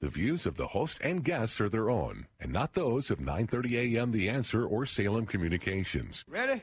The views of the host and guests are their own, and not those of 930 AM The Answer or Salem Communications. Ready?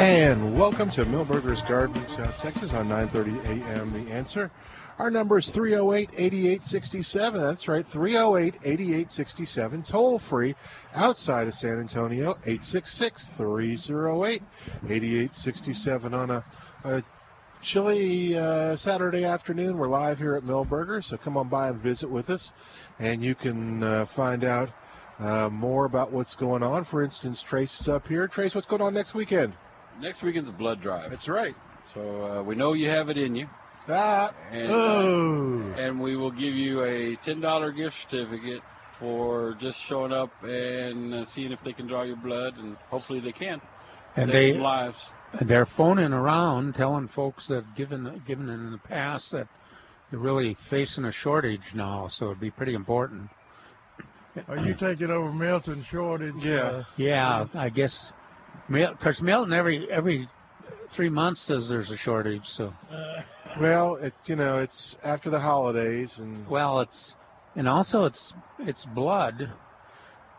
And welcome to Milberger's Garden, South Texas on 9:30 a.m. The answer. Our number is 308-8867. That's right, 308-8867. Toll free outside of San Antonio, 866-308-8867 on a, a chilly uh, Saturday afternoon. We're live here at Milberger's, so come on by and visit with us, and you can uh, find out uh, more about what's going on. For instance, Trace is up here. Trace, what's going on next weekend? Next weekend's a blood drive. That's right. So uh, we know you have it in you. Ah. And, uh, and we will give you a $10 gift certificate for just showing up and uh, seeing if they can draw your blood, and hopefully they can. And Save they- some lives. They're phoning around, telling folks that given given in the past that they're really facing a shortage now, so it'd be pretty important. Are you taking over Milton shortage? Uh, Yeah, I guess. Because Milton every every three months says there's a shortage. So Well, it you know it's after the holidays and well, it's and also it's it's blood.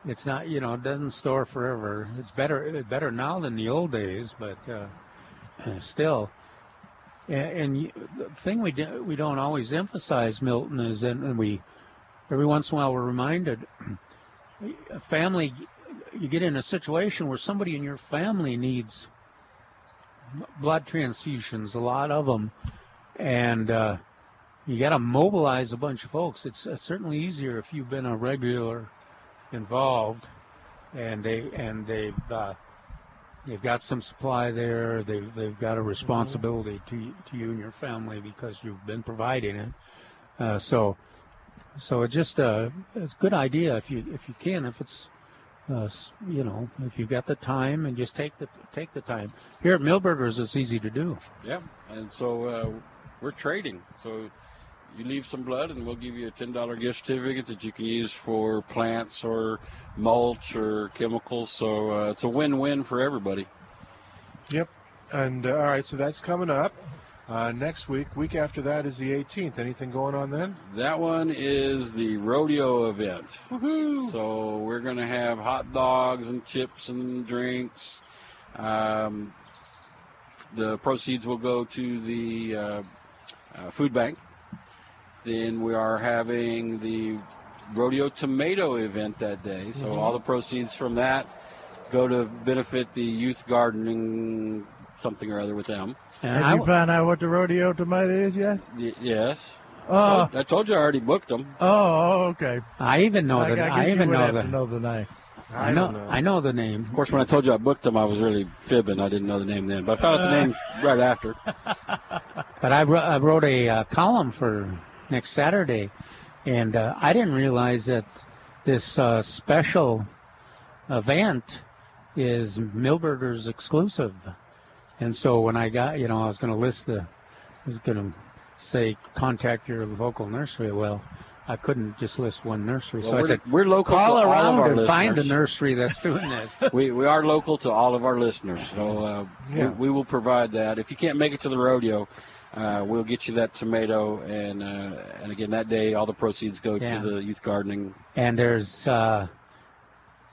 It's not you know it doesn't store forever. It's better better now than the old days, but uh, still. And, and the thing we do, we don't always emphasize, Milton, is and, and we every once in a while we're reminded. A family, you get in a situation where somebody in your family needs blood transfusions, a lot of them, and uh, you got to mobilize a bunch of folks. It's, it's certainly easier if you've been a regular involved, and they and they've uh, they've got some supply there. They've they've got a responsibility to to you and your family because you've been providing it. Uh, so so it's just a it's a good idea if you if you can if it's uh, you know if you've got the time and just take the take the time. Here at Milberger's, it's easy to do. Yeah, and so uh, we're trading. So you leave some blood, and we'll give you a ten dollar gift certificate that you can use for plants or mulch or chemicals. So uh, it's a win-win for everybody. Yep. And uh, all right, so that's coming up uh, next week. Week after that is the 18th. Anything going on then? That one is the rodeo event. Woohoo! So we're going to have hot dogs and chips and drinks. Um, the proceeds will go to the uh, uh, food bank. Then we are having the rodeo tomato event that day. So Mhm. all the proceeds from that go to benefit the youth gardening something or other with them. Have you found out what the rodeo tomato is yet? Y- yes. Oh. I told you I already booked them. Oh, okay. I even know I, the I I, guess even you know the know the name. I know I know the name. Of course, when I told you I booked them, I was really fibbing. I didn't know the name then, but I found out the name right after. But I, wrote- I wrote a uh, column for next Saturday, and uh, I didn't realize that this uh, special event is Milberger's exclusive. And so when I got, you know, I was going to list the, I was going to say contact your local nursery. Well, I couldn't just list one nursery, Well, so I we're- said we're local call to all of around our and find a nursery that's doing this. we we are local to all of our listeners, so uh, Yeah. we, we will provide that. If you can't make it to the rodeo, uh, we'll get you that tomato, and uh, and again that day all the proceeds go Yeah. to the youth gardening. And there's uh,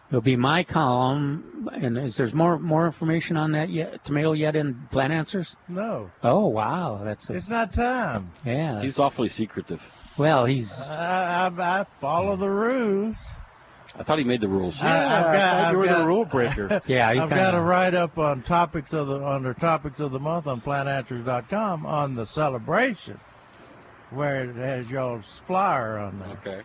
It'll be my column, and is there's more more information on that yet? Tomato yet in Plant Answers? No, Oh wow, that's a, it's not time. yeah. He's awfully secretive. well, he's I, I, I follow the rules. I thought he made the rules. I- I've I got- I've you were got- the rule breaker. yeah. He I've kinda, got a write up on topics of the under topics of the month on plantanswers.com on the celebration, where it has y'all's flyer on there. Okay.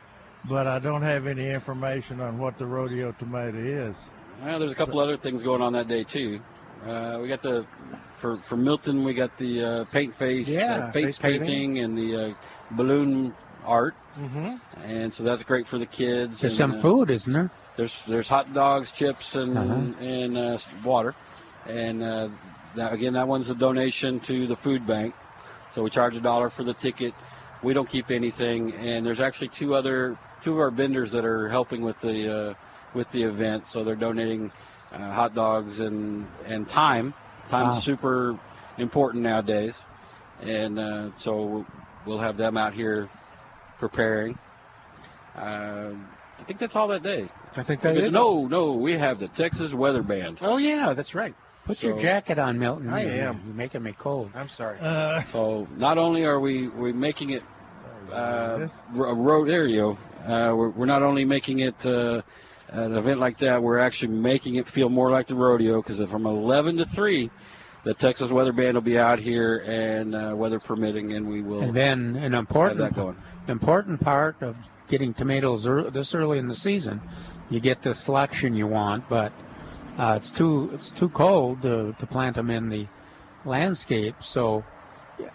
But I don't have any information on what the rodeo tomato is. Well, there's a couple other things going on that day too. Uh, we got the for for Milton, we got the uh, paint face, Yeah, uh, face, face painting. painting, and the uh, balloon art, hmm and so that's great for the kids. There's and, some uh, food, isn't there? There's there's hot dogs, chips, and Uh-huh. and uh, water, and uh, that again that one's a donation to the food bank. So we charge a dollar for the ticket. We don't keep anything, and there's actually two other two of our vendors that are helping with the uh, with the event. So they're donating uh, hot dogs and and time. Time's Wow. super important nowadays, and uh, so we'll have them out here preparing. Uh, I think that's all that day. I think that is. No, no, we have the Texas Weather Band. Oh yeah, that's right. Put your jacket on, Milton. I You- am. You're making me cold. I'm sorry. Uh, So not only are we we making it uh, This- road there you go. Uh, we're, we're not only making it uh, an event like that, we're actually making it feel more like the rodeo because from 11 to 3, the Texas Weather Band will be out here and uh, weather permitting, and we will And then an have important that going. important part of getting tomatoes this early in the season, you get the selection you want, but uh, it's too it's too cold to, to plant them in the landscape. So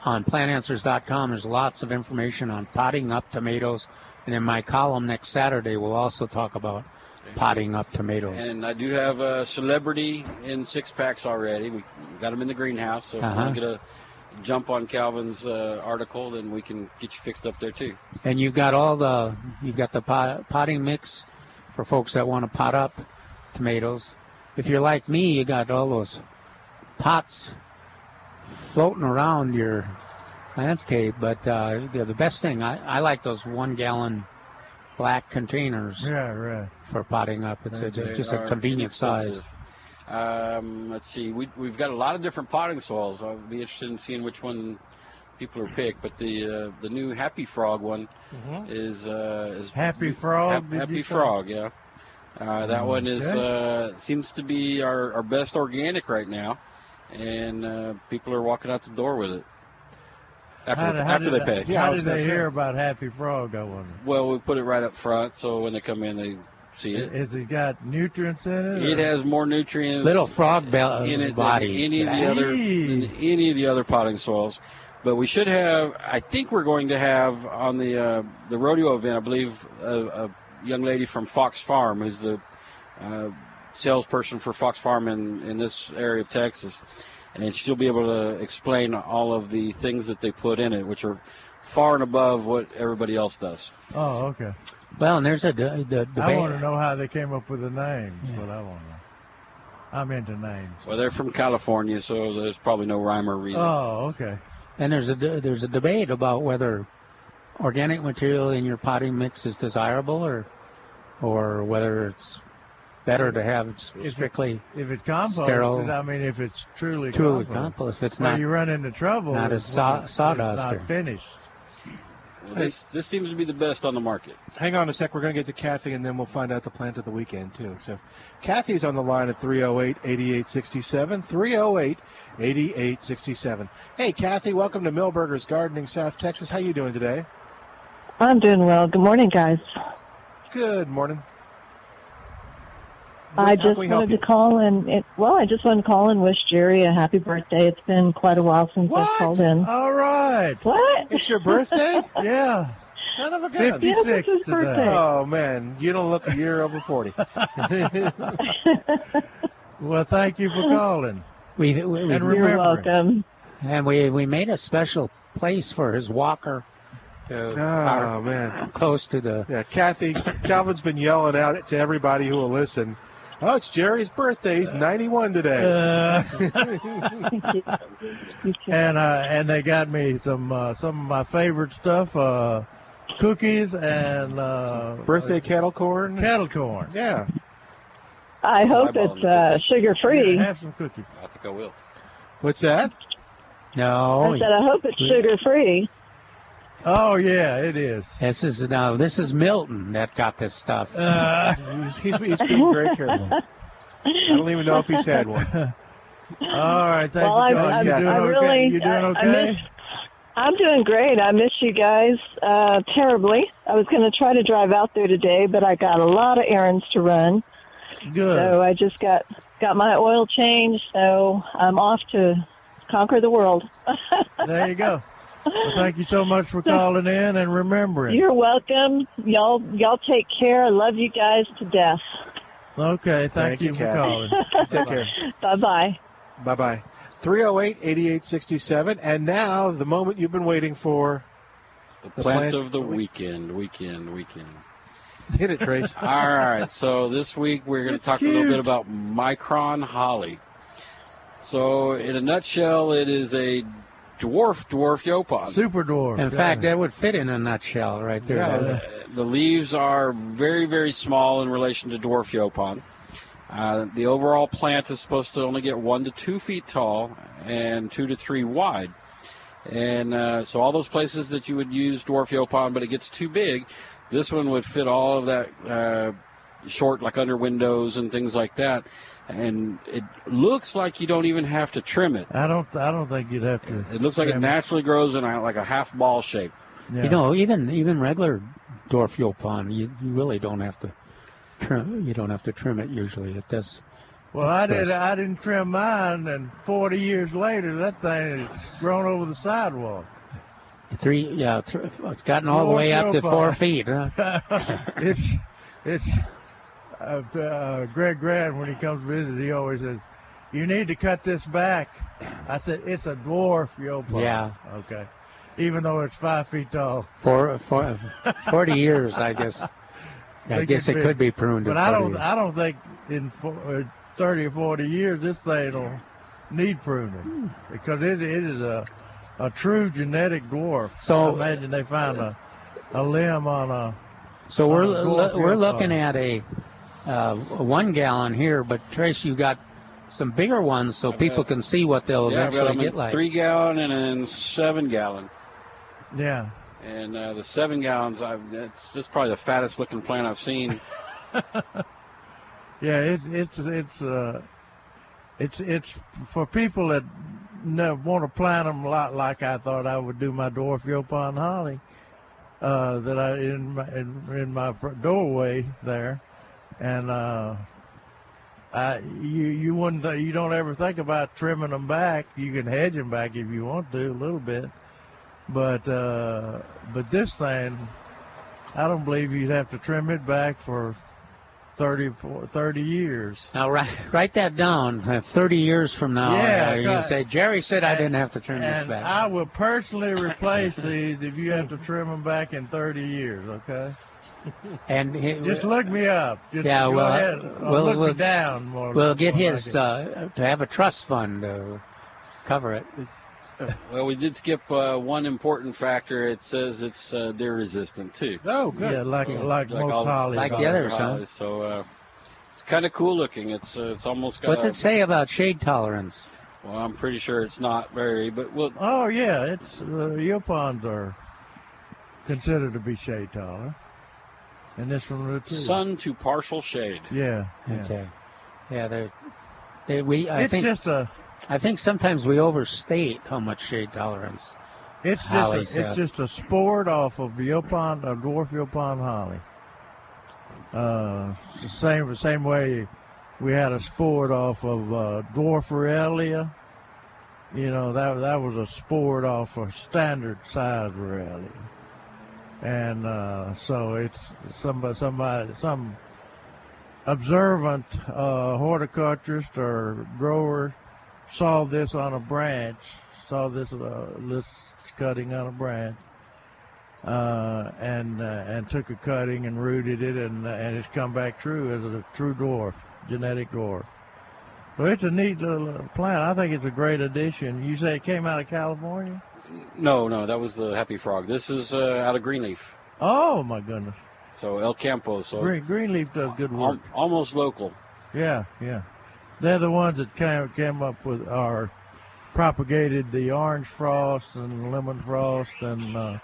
on plantanswers.com, there's lots of information on potting up tomatoes, and in my column next Saturday, we'll also talk about potting up tomatoes. And I do have a celebrity in six packs already. We got them in the greenhouse, so if you Uh-huh. want to get a jump on Calvin's uh, article, then we can get you fixed up there too. And you've got all the you've got the pot, potting mix for folks that want to pot up tomatoes. If you're like me, you got all those pots floating around your landscape. But uh, the, the best thing, I, I like those one gallon black containers yeah, right. for potting up. It's a, just a are convenient size. Um, let's see. We, we've got a lot of different potting soils. I'll be interested in seeing which one people are picked. But the uh, the new Happy Frog one is uh, is Happy Frog, Hap- did Happy? Frog, yeah. Uh, that one is Okay. uh, seems to be our, our best organic right now, and uh, people are walking out the door with it after How did- how after did they pay. Yeah, How did gonna they say. hear about Happy Frog? I wonder. Well, we put it right up front, so when they come in, they see it. Is it got nutrients in it? It or- has more nutrients Little frog bell in it bodies. than any of the other than any of the other potting soils. But we should have. I think we're going to have on the uh, the rodeo event. I believe a, a young lady from Fox Farm, who's the uh, salesperson for Fox Farm in in this area of Texas, and she'll be able to explain all of the things that they put in it, which are far and above what everybody else does. Oh, okay. Well, and there's a the, the debate. I want to know how they came up with the names. What I want to know. I'm into names. Well, they're from California, so there's probably no rhyme or reason. Oh, okay. And there's a there's a debate about whether organic material in your potting mix is desirable or or whether it's better to have s- If it- strictly If it's composted, Sterile. I mean, if it's truly truly composted, compost. If it's not you run into trouble, not is as when saw- it's- it's sawdust or- not finished. Well, this this seems to be the best on the market. Hang on a sec. We're going to get to Kathy, and then we'll find out the plant of the weekend, too. So, Kathy's on the line at 308 8867. 308 8867. Hey, Kathy, welcome to Milberger's Gardening, South Texas. How you doing today? I'm doing well. Good morning, guys. Good morning. I just can we help wanted you? to call and it, well, I just wanted to call and wish Jerry a happy birthday. It's been quite a while since What? I've called in. All right. What? It's your birthday? Yeah. Son of a gun. 56 Yes, it's his today. birthday. Oh, man. You don't look a year over 40. Well, thank you for calling. we, we, we And You're welcome. and we we made a special place for his walker to Oh, our- man. close to the Yeah, Kathy, Calvin's been yelling out to everybody who will listen. Oh, it's Jerry's birthday. He's 91 today. Uh, Thank you. You too. and uh, and they got me some uh, some of my favorite stuff, uh, cookies and uh, birthday kettle corn. kettle corn. Yeah. I hope Eyeball it's uh, sugar free. Yeah, have some cookies. I think I will. What's that? No, I said I hope it's sugar free. Oh yeah, it is. this is no. This is Milton that got this stuff. Uh, He's, he's, he's being very careful. I don't even know if he's had one. all right, thank Well, you. I'm, I'm, you doing I okay? really, you doing I, I miss, I'm doing great. I miss you guys uh, terribly. I was going to try to drive out there today, but I got a lot of errands to run. Good. So I just got got my oil changed. So I'm off to conquer the world. there you go. Well, thank you so much for calling in and remembering. You're welcome. Y'all y'all take care. I love you guys to death. Okay, thank, Thank you you, for calling. Take care. Bye bye. Bye bye. 308 8867. And now, the moment you've been waiting for. The, The plant, plant of the of the weekend, weekend, weekend. Hit it, Trace. All right, so this week we're going to It's talk a little bit about micron holly. So, in a nutshell, it is a dwarf dwarf yaupon. Super dwarf. In yeah. fact, that would fit in a nutshell right there. Yeah. doesn't Uh, it? the leaves are very, very small in relation to dwarf yaupon. Uh, the overall plant is supposed to only get one to two feet tall and two to three wide. And uh, so all those places that you would use dwarf yaupon, but it gets too big, this one would fit all of that uh, short, like under windows and things like that. And it looks like you don't even have to trim it. I don't. I don't think you'd have to. It looks like it trim naturally grows in a, like a half ball shape. Yeah. You know, even even regular dwarf yaupon, you, you really don't have to trim. You don't have to trim it usually. It does. Well, I did. I didn't trim mine, and 40 years later, that thing has grown over the sidewalk. Three, yeah, th- it's gotten all the way up to four feet. Huh? it's it's uh, uh, Greg Grant when he comes to visit, he always says, "You need to cut this back." I said, "It's a dwarf yaupon." Yeah. Okay. Even though it's five feet tall, For, for 40 years, I guess. I guess it'd be- could be pruned. but I don't. years. I don't think in uh, 30 or 40 years this thing will need pruning because it it is a a true genetic dwarf. So- I imagine they found a a limb on a So we're a we're looking at a, uh, one gallon here, but Trace, you got some bigger ones so I've people got- can see what they'll Yeah, eventually get like. three gallon and then seven gallon. yeah. And uh, the seven gallons, I've, it's just probably the fattest looking plant I've seen. Yeah, it's it's it's uh, it's it's for people that no, want to plant them a lot like I thought I would do my dwarf yaupon holly. Uh, that I in my in, in my front doorway there, and uh, I you you wouldn't th- you don't ever think about trimming them back. You can hedge them back if you want to a little bit, but uh, but this thing, I don't believe you'd have to trim it back for 30, 30 years. Now write write that down. Uh, Thirty years from now, Yeah, uh, you say Jerry said I and- didn't have to turn this And back. I will personally replace these if you have to trim them back in 30 years, okay? and he, Just look me up. Just Yeah, go well, ahead. we'll- look we'll- me down. More, we'll get more his like uh, to have a trust fund to cover it. well, we did skip uh, one important factor. It says it's uh, they're resistant too. Oh, good. Yeah, like, like, Like most all- holly. like the holly. others, huh? Uh, so uh, it's kind of cool looking. It's uh, it's almost got. What's a- it say about shade tolerance? Well, I'm pretty sure it's not very, but well, Oh, yeah. It's uh, Yaupons are considered to be shade tolerant. And this one will too. sun to partial shade. Yeah. yeah. Okay. Yeah, they, they we I it's think just a I think sometimes we overstate how much shade tolerance. It's Holly just a, it's just a sport off of Yaupon, a dwarf Yaupon holly. Uh, it's the same the same way we had a sport off of uh, dwarf Aurelia. You know that that was a sport off a standard size Aurelia, and uh, so it's somebody somebody some observant uh, horticulturist or grower saw this on a branch, saw this uh, this cutting on a branch, uh, and uh, and took a cutting and rooted it, and uh, and it's come back true as a true dwarf, genetic dwarf. So it's a neat little uh, plant. I think it's a great addition. You say it came out of California? No, no, that was the happy frog. This is uh, out of Greenleaf, Oh my goodness! so El Campo. So Green Greenleaf does good al- work. almost local. Yeah, yeah. They're the ones that came came up with or propagated the orange frost and lemon frost and uh,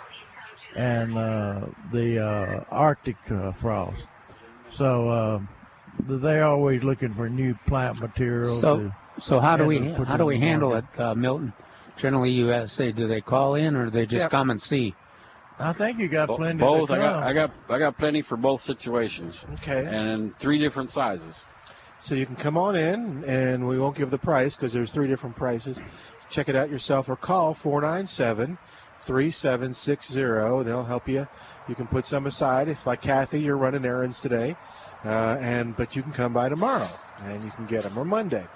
and uh, the uh, Arctic uh, frost. So uh, they're always looking for new plant material. So, to, so how do we and to put how do we handle it, uh, Milton? Generally, you uh, say, do they call in or do they just Yep. come and see? I think you got plenty. both. I got. I got I got plenty for both situations, Okay. and in three different sizes. So you can come on in, and we won't give the price because there's three different prices. Check it out yourself or call 497 3760. They'll help you. You can put some aside. If, like Kathy, you're running errands today, uh, and but you can come by tomorrow and you can get them or Monday.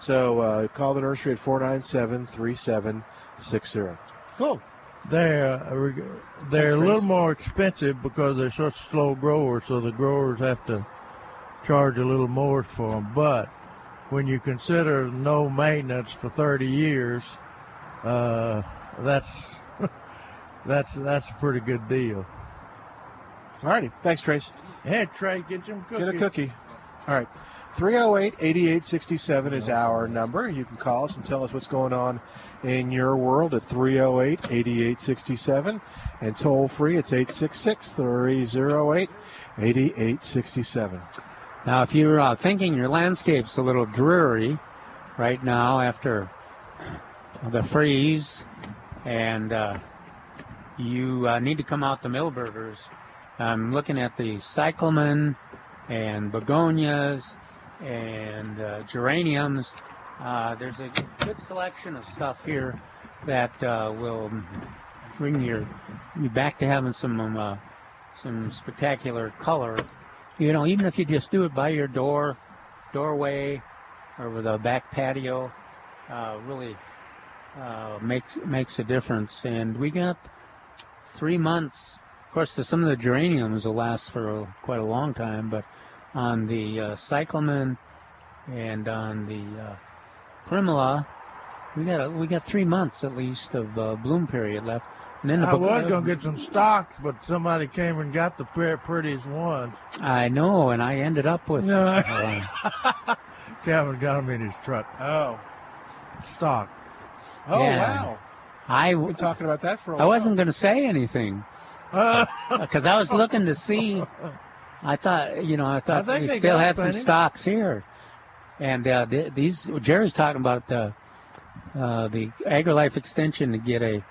So uh, call the nursery at 497 3760. Cool. They're uh, they're Thanks, a little Reese. more expensive because they're such slow growers, so the growers have to charge a little more for them. But when you consider no maintenance for 30 years, uh, that's that's that's a pretty good deal. All righty. Thanks, Trace. Hey Trey, get some cookies. Get a cookie. All right. 308 8867 is our number. You can call us and tell us what's going on in your world at 308 8867. And toll free, it's 866 308 8867. Now, if you're uh, thinking your landscape's a little dreary right now after the freeze, and uh, you uh, need to come out to Milberger's, I'm looking at the cyclamen and begonias and uh, geraniums. Uh, there's a good selection of stuff here that uh, will bring your you back to having some um, uh, some spectacular color you know, even if you just do it by your door, doorway, or with a back patio, uh, really uh, makes makes a difference. And we got three months. Of course, the, some of the geraniums will last for quite a long time, but on the uh, cyclamen and on the uh, primula, we got a, we got three months at least of uh, bloom period left. And then the I beg- was gonna get some stocks, but somebody came and got the pre- prettiest ones. I know, and I ended up with. No. uh, Calvin got them in his truck. Oh. Stock. Oh, Yeah. wow. I We've been talking about that for a I while. I wasn't going to say anything because I was looking to see. I thought, you know, I thought think we they still had some stocks here, and uh, th- these Jerry's talking about the uh, the AgriLife Extension to get a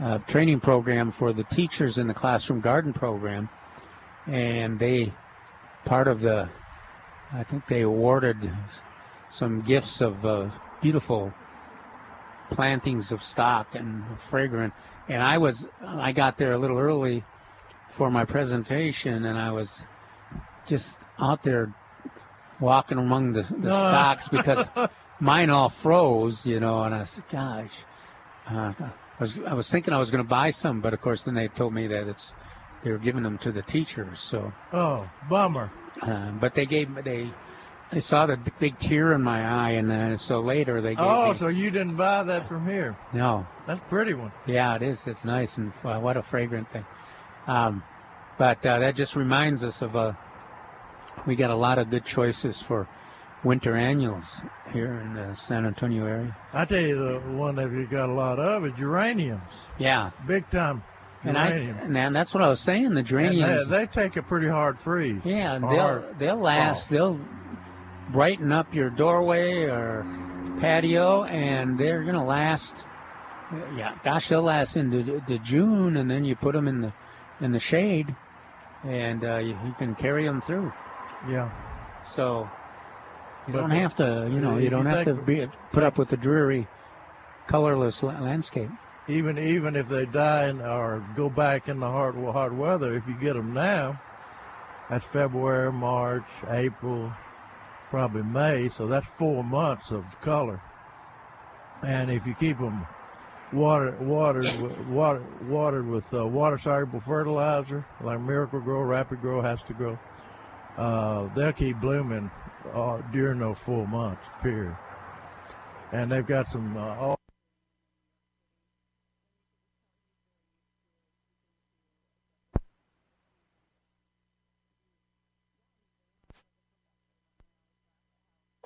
uh, training program for the teachers in the classroom garden program, and they part of the, I think they awarded some gifts of uh, beautiful plantings of stock and fragrant. And I was, I got there a little early for my presentation, and I was just out there walking among the, the No. stocks because mine all froze, you know. And I said, "Gosh," uh, I was I was thinking I was going to buy some, but of course then they told me that it's they were giving them to the teachers. So, Oh, bummer. uh, but they gave me they. They saw the big tear in my eye, and uh, so later they gave Oh, me. so you didn't buy that from here? No, That's a pretty one. yeah, it is. It's nice and uh, what a fragrant thing. Um, but uh, that just reminds us of uh, we got a lot of good choices for winter annuals here in the San Antonio area. I tell you, the one that you got a lot of is geraniums. Yeah, Big time and I geranium. and that's what I was saying. The geraniums. they, they take a pretty hard freeze. yeah, they'll hard they'll last. They'll brighten up your doorway or patio, and they're gonna last. Yeah, gosh, they'll last into the June, and then you put them in the in the shade, and uh, you, you can carry them through. Yeah. So you But don't have to, you know, you don't have to be, put up with the dreary, colorless landscape. Even even if they die in, or go back in the hard hard weather, if you get them now, that's February, March, April, probably May. So that's four months of color. And if you keep them water watered with- water watered with uh, water soluble fertilizer like Miracle-Gro, Rapid Grow has to grow, uh, they'll keep blooming uh, during those four months period. And they've got some uh,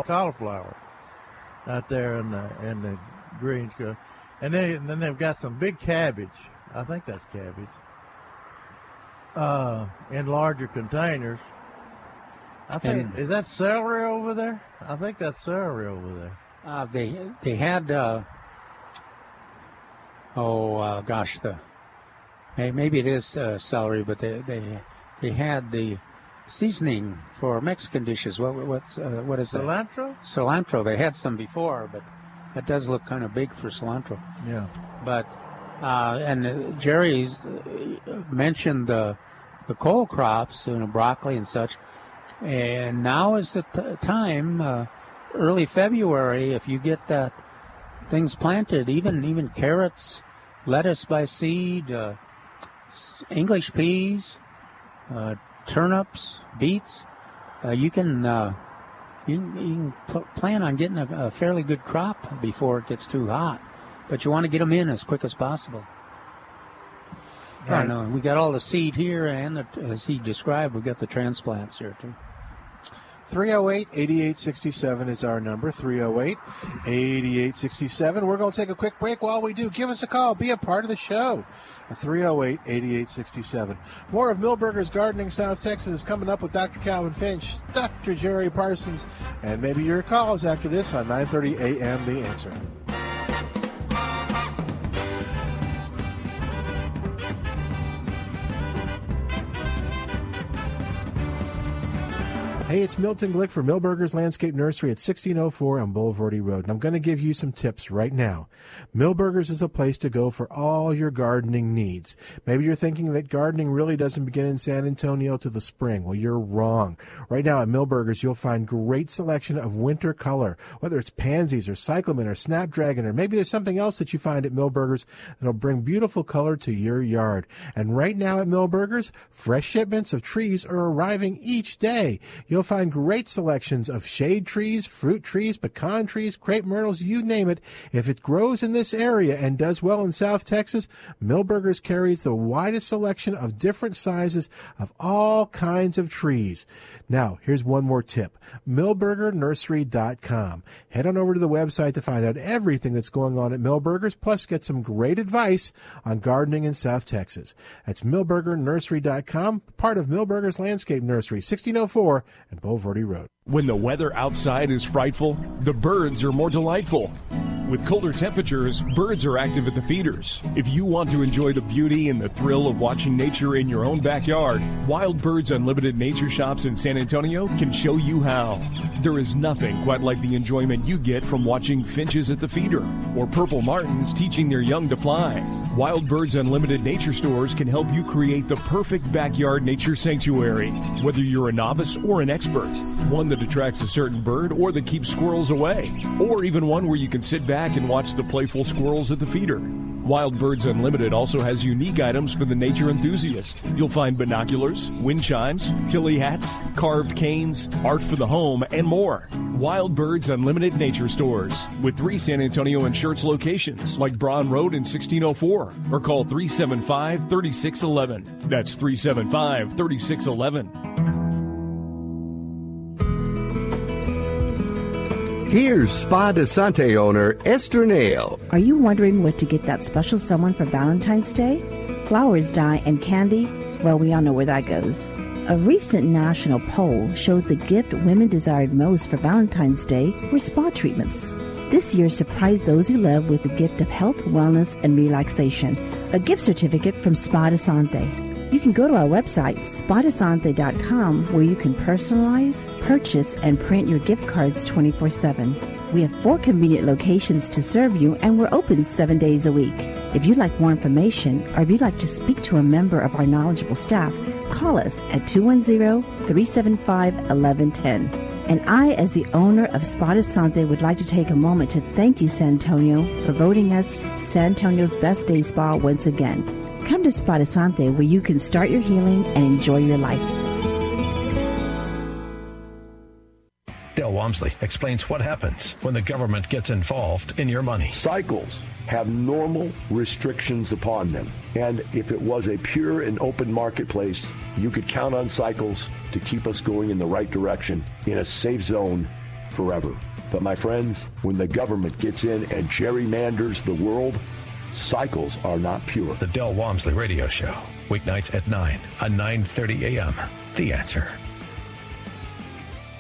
cauliflower out there in the in the greens. And then and then they've got some big cabbage. I think that's cabbage. Uh, in larger containers. I think And- is that celery over there? I think that's celery over there. Uh, they they had uh, oh uh, gosh the maybe it is uh, celery, but they they they had the seasoning for Mexican dishes. What what's uh, what is it? Cilantro? Cilantro. They had some before, but that does look kind of big for cilantro. Yeah. But uh, and uh, Jerry's uh, mentioned the the coal crops, you know, broccoli and such. And now is the t- time, uh, early February, if you get that things planted, even even carrots, lettuce by seed, uh, English peas, uh, turnips, beets, uh, you can uh, you, can- you can pl- plan on getting a, a fairly good crop before it gets too hot. But you want to get them in as quick as possible. I Right. know. We got all the seed here, and the, as he described, we got the transplants here too. 308 8867 is our number. 308 8867. We're going to take a quick break. While we do, give us a call. Be a part of the show. 308 8867. More of Milberger's Gardening South Texas coming up with Dr. Calvin Finch, Dr. Jerry Parsons, and maybe your calls after this on 9:30 a.m. The Answer. Hey, it's Milton Glick for Milberger's Landscape Nursery at 1604 on Bulverde Road, and I'm going to give you some tips right now. Milberger's is a place to go for all your gardening needs. Maybe you're thinking that gardening really doesn't begin in San Antonio to the spring. Well, you're wrong. Right now at Milberger's, you'll find great selection of winter color, whether it's pansies or cyclamen or snapdragon, or maybe there's something else that you find at Milberger's that'll bring beautiful color to your yard. And right now at Milberger's, fresh shipments of trees are arriving each day. You'll find great selections of shade trees, fruit trees, pecan trees, crepe myrtles, you name it. If it grows in this area and does well in South Texas, Milberger's carries the widest selection of different sizes of all kinds of trees. Now, here's one more tip. MilbergerNursery.com. Head on over to the website to find out everything that's going on at Milberger's, plus get some great advice on gardening in South Texas. That's MilbergerNursery.com, part of Milberger's Landscape Nursery, 1604 and Bulverde Road. When the weather outside is frightful, the birds are more delightful. With colder temperatures, birds are active at the feeders. If you want to enjoy the beauty and the thrill of watching nature in your own backyard, Wild Birds Unlimited Nature Shops in San Antonio can show you how. There is nothing quite like the enjoyment you get from watching finches at the feeder or purple martins teaching their young to fly. Wild Birds Unlimited Nature Stores can help you create the perfect backyard nature sanctuary, whether you're a novice or an expert. One that attracts a certain bird or that keeps squirrels away, or even one where you can sit back and watch the playful squirrels at the feeder. Wild Birds Unlimited also has unique items for the nature enthusiast. You'll find binoculars, wind chimes, Tilley hats, carved canes, art for the home, and more. Wild Birds Unlimited Nature Stores with three San Antonio and Schertz locations like Braun Road in 1604 or call 375 3611. That's 375 3611. Here's Spa de Sante owner Esther Nail. Are you wondering what to get that special someone for Valentine's Day? Flowers, dye, and candy? Well, we all know where that goes. A recent national poll showed the gift women desired most for Valentine's Day were spa treatments. This year surprised those who love with the gift of health, wellness, and relaxation. A gift certificate from Spa de Sante. You can go to our website, spadesante.com, where you can personalize, purchase, and print your gift cards 24 7. We have four convenient locations to serve you, and we're open seven days a week. If you'd like more information, or if you'd like to speak to a member of our knowledgeable staff, call us at 210 375 1110. And I, as the owner of Spa de Sante, would like to take a moment to thank you, San Antonio, for voting us San Antonio's best day spa once again. Come to Spa de Sante where you can start your healing and enjoy your life. Dale Walmsley explains what happens when the government gets involved in your money. Cycles have normal restrictions upon them. And if it was a pure and open marketplace, you could count on cycles to keep us going in the right direction in a safe zone forever. But my friends, when the government gets in and gerrymanders the world, cycles are not pure. The Del Walmsley Radio Show, weeknights at 9 on 9.30 a.m. The Answer.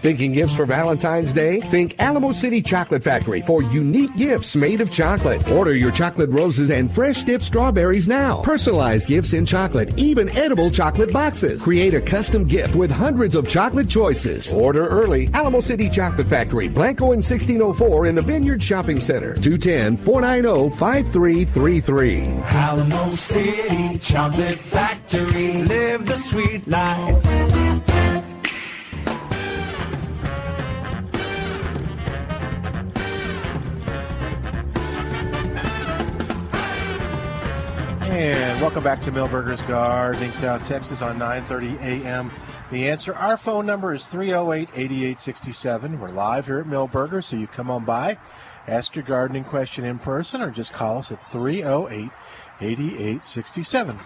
Thinking gifts for Valentine's Day? Think Alamo City Chocolate Factory for unique gifts made of chocolate. Order your chocolate roses and fresh dipped strawberries now. Personalized gifts in chocolate, even edible chocolate boxes. Create a custom gift with hundreds of chocolate choices. Order early. Alamo City Chocolate Factory, Blanco and 1604 in the Vineyard Shopping Center. 210 490 5333. Alamo City Chocolate Factory. Live the sweet life. And welcome back to Milberger's Gardening, South Texas on 9:30 a.m. The answer. Our phone number is 308-8867. We're live here at Milberger's, so you come on by, ask your gardening question in person, or just call us at 308-8867.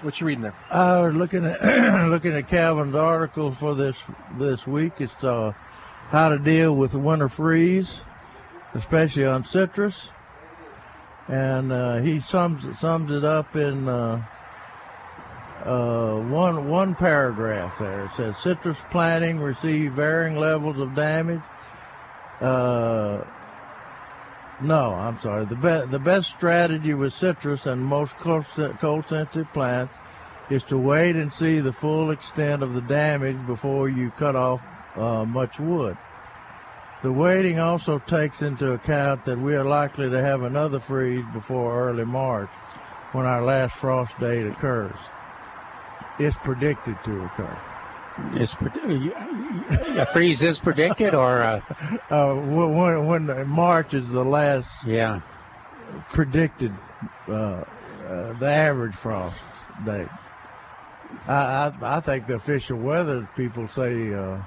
What you reading there? I was looking at looking at Calvin's article for this this week. It's uh, how to deal with winter freeze, especially on citrus and uh, he sums sums it up in uh, uh, one one paragraph. There it says citrus planting received varying levels of damage. Uh, no, I'm sorry. The best the best strategy with citrus and most cold sensitive plants is to wait and see the full extent of the damage before you cut off uh, much wood. The waiting also takes into account that we are likely to have another freeze before early March when our last frost date occurs. It's predicted to occur. Is a freeze is predicted, or uh, uh, when, when March is the last yeah predicted uh, uh, the average frost date. I, I, I think the official weather people say uh,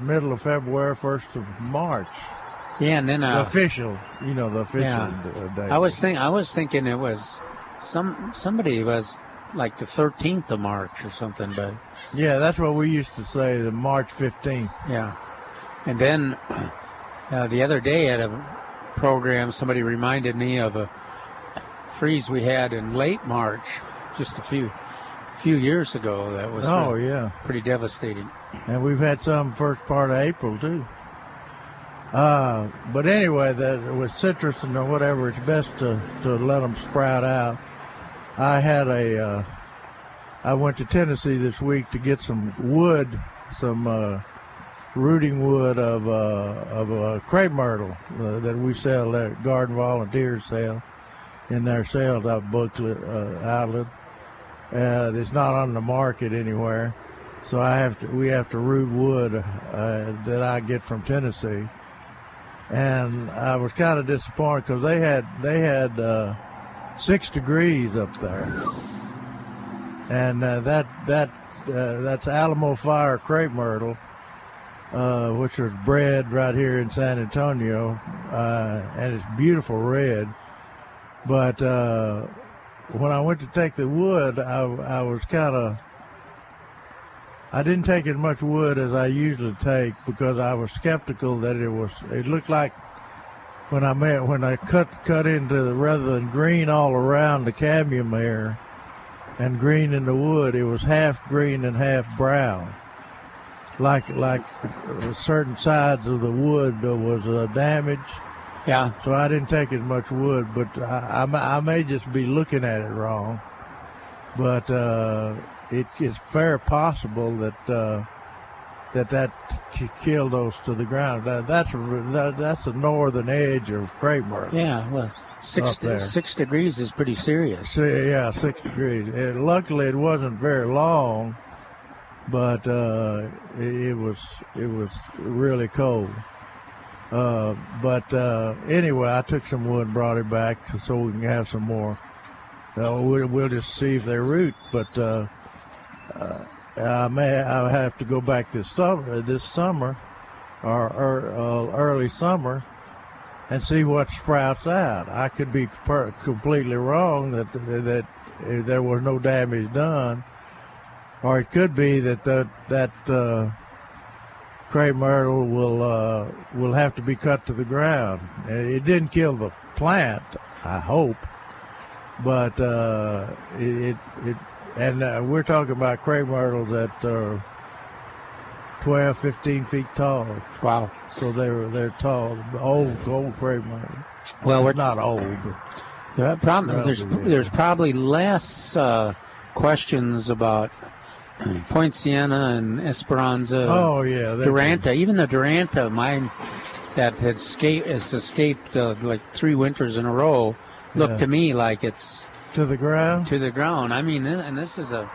middle of February, first of March. Yeah, and then uh, the official, you know, the official yeah. date. I was think I was thinking it was some somebody was like the 13th of March or something, but yeah, that's what we used to say, the March 15th. Yeah, and then uh, the other day at a program, somebody reminded me of a freeze we had in late March, just a few few years ago. That was oh really yeah, pretty devastating. And we've had some first part of April too. Uh, but anyway, that with citrus and whatever, it's best to, to let them sprout out. I had a, uh, I went to Tennessee this week to get some wood, some uh, rooting wood of uh, of a crepe myrtle uh, that we sell that garden volunteers sell in their sales out booklet uh, outlet. It's not on the market anywhere, so I have to. We have to root wood uh, that I get from Tennessee, and I was kind of disappointed because they had they had uh, six degrees up there, and uh, that that uh, that's Alamo Fire crepe myrtle, uh, which was bred right here in San Antonio, uh, and it's beautiful red, but uh, when I went to take the wood, I, I was kind of, I didn't take as much wood as I usually take because I was skeptical that it was, it looked like when I met, when I cut, cut into the, rather than green all around the cambium there and green in the wood, it was half green and half brown. Like, like certain sides of the wood was uh, damaged yeah. So I didn't take as much wood, but I, I, I may just be looking at it wrong. But uh, it, it's very possible that uh, that that killed those to the ground. That, that's that, that's the northern edge of crepe. Yeah, well, six six degrees is pretty serious. Yeah, six degrees. And luckily, it wasn't very long, but uh, it, it was it was really cold. Uh, but uh, anyway, I took some wood, and brought it back so we can have some more. Uh, we'll, we'll just see if they root. But uh, I may I have to go back this summer, this summer, or, or uh, early summer, and see what sprouts out. I could be per- completely wrong that that there was no damage done, or it could be that that that crepe myrtle will uh, will have to be cut to the ground. Uh, It didn't kill the plant, I hope, but uh, it it and uh, we're talking about crepe myrtles that are 12, 15 feet tall. Wow! So they're they're tall, old old crepe myrtle. Well, we're not old. The problem, there's there's probably less uh, questions about Poinciana and Esperanza. Oh, yeah, Duranta. Even the Duranta, mine that had escaped, has escaped uh, like three winters in a row, looked Yeah. to me like it's to the ground. to the ground. I mean, and this is a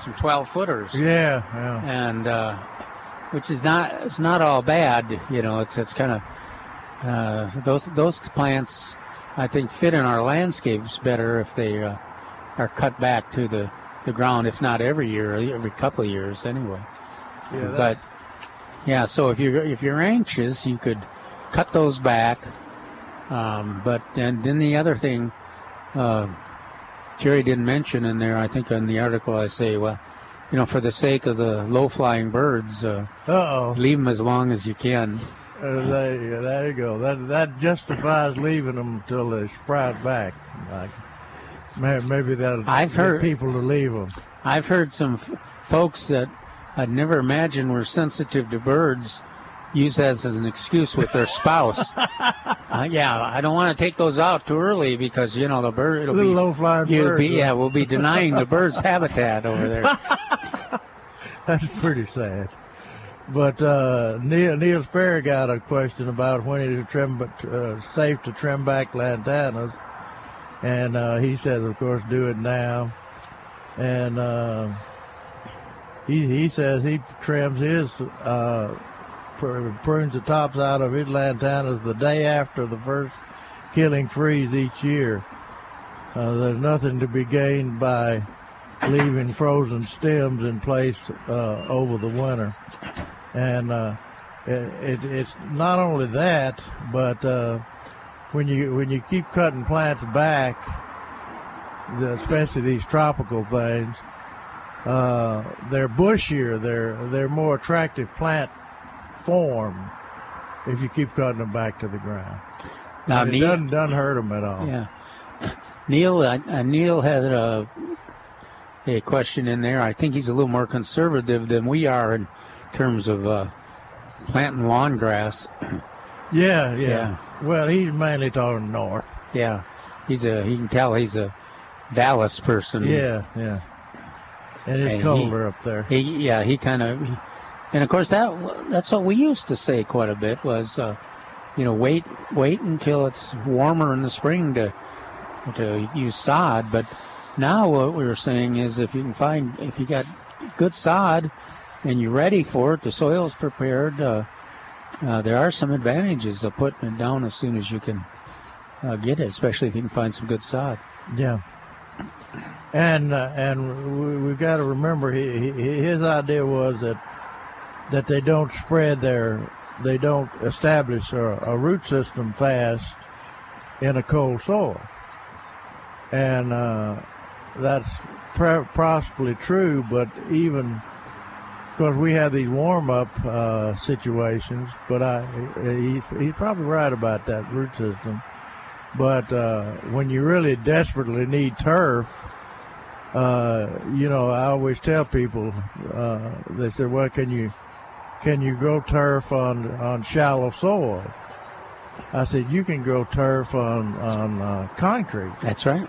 some 12 footers. Yeah, yeah. and uh, which is not it's not all bad. You know, it's it's kind of uh, those those plants I think fit in our landscapes better if they uh, are cut back to the the ground, if not every year, every couple of years anyway. Yeah, but yeah, so if you're if you're anxious, you could cut those back. Um, but and then the other thing, uh, Jerry didn't mention in there. I think in the article I say, well, you know, for the sake of the low-flying birds, uh, Uh-oh. leave them as long as you can. Uh, there, there you go. That that justifies leaving them until they sprout back. Like maybe that'll I've get heard- people to leave them. I've heard some f- folks that I'd never imagined were sensitive to birds use that as an excuse with their spouse. uh, yeah, I don't want to take those out too early because you know the bird it'll Little be low-flying you'll be yeah we'll be denying the birds habitat over there. That's pretty sad. But uh, Neil Neil Sperry got a question about when it is trim, uh, safe to trim back lantanas, and uh, he says, of course, do it now. And uh, he he says he trims his uh, prunes the tops out of his lantanas the day after the first killing freeze each year. Uh, there's nothing to be gained by leaving frozen stems in place uh, over the winter. And uh, it, it, it's not only that, but uh, when you when you keep cutting plants back, especially these tropical things, uh, they're bushier. They're they're more attractive plant form if you keep cutting them back to the ground. Now, And it Neil- doesn't doesn't hurt them at all. Yeah. Neil, uh, uh, Neil had a, a question in there. I think he's a little more conservative than we are in terms of uh, planting lawn grass. Yeah, yeah. Yeah. Well, he's mainly talking north. Yeah, he's a. He can tell he's a Dallas person. Yeah, yeah. And colder he- up there. He, yeah, he kind of, and of course that that's what we used to say quite a bit was, uh, you know, wait wait until it's warmer in the spring to to use sod. But now what we were saying is if you can find if you got good sod and you're ready for it, the soil's prepared. Uh, uh, there are some advantages of putting it down as soon as you can uh, get it, especially if you can find some good sod. Yeah. And uh, and we, we've got to remember he, he, his idea was that that they don't spread their they don't establish a, a root system fast in a cold soil, and uh, that's pre- possibly true. But even because we have these warm up uh, situations, but I he's he's probably right about that root system. But uh, when you really desperately need turf, uh, you know, I always tell people, uh, they say, well, can you, can you grow turf on, on shallow soil? I said, you can grow turf on, on, uh, concrete. That's right.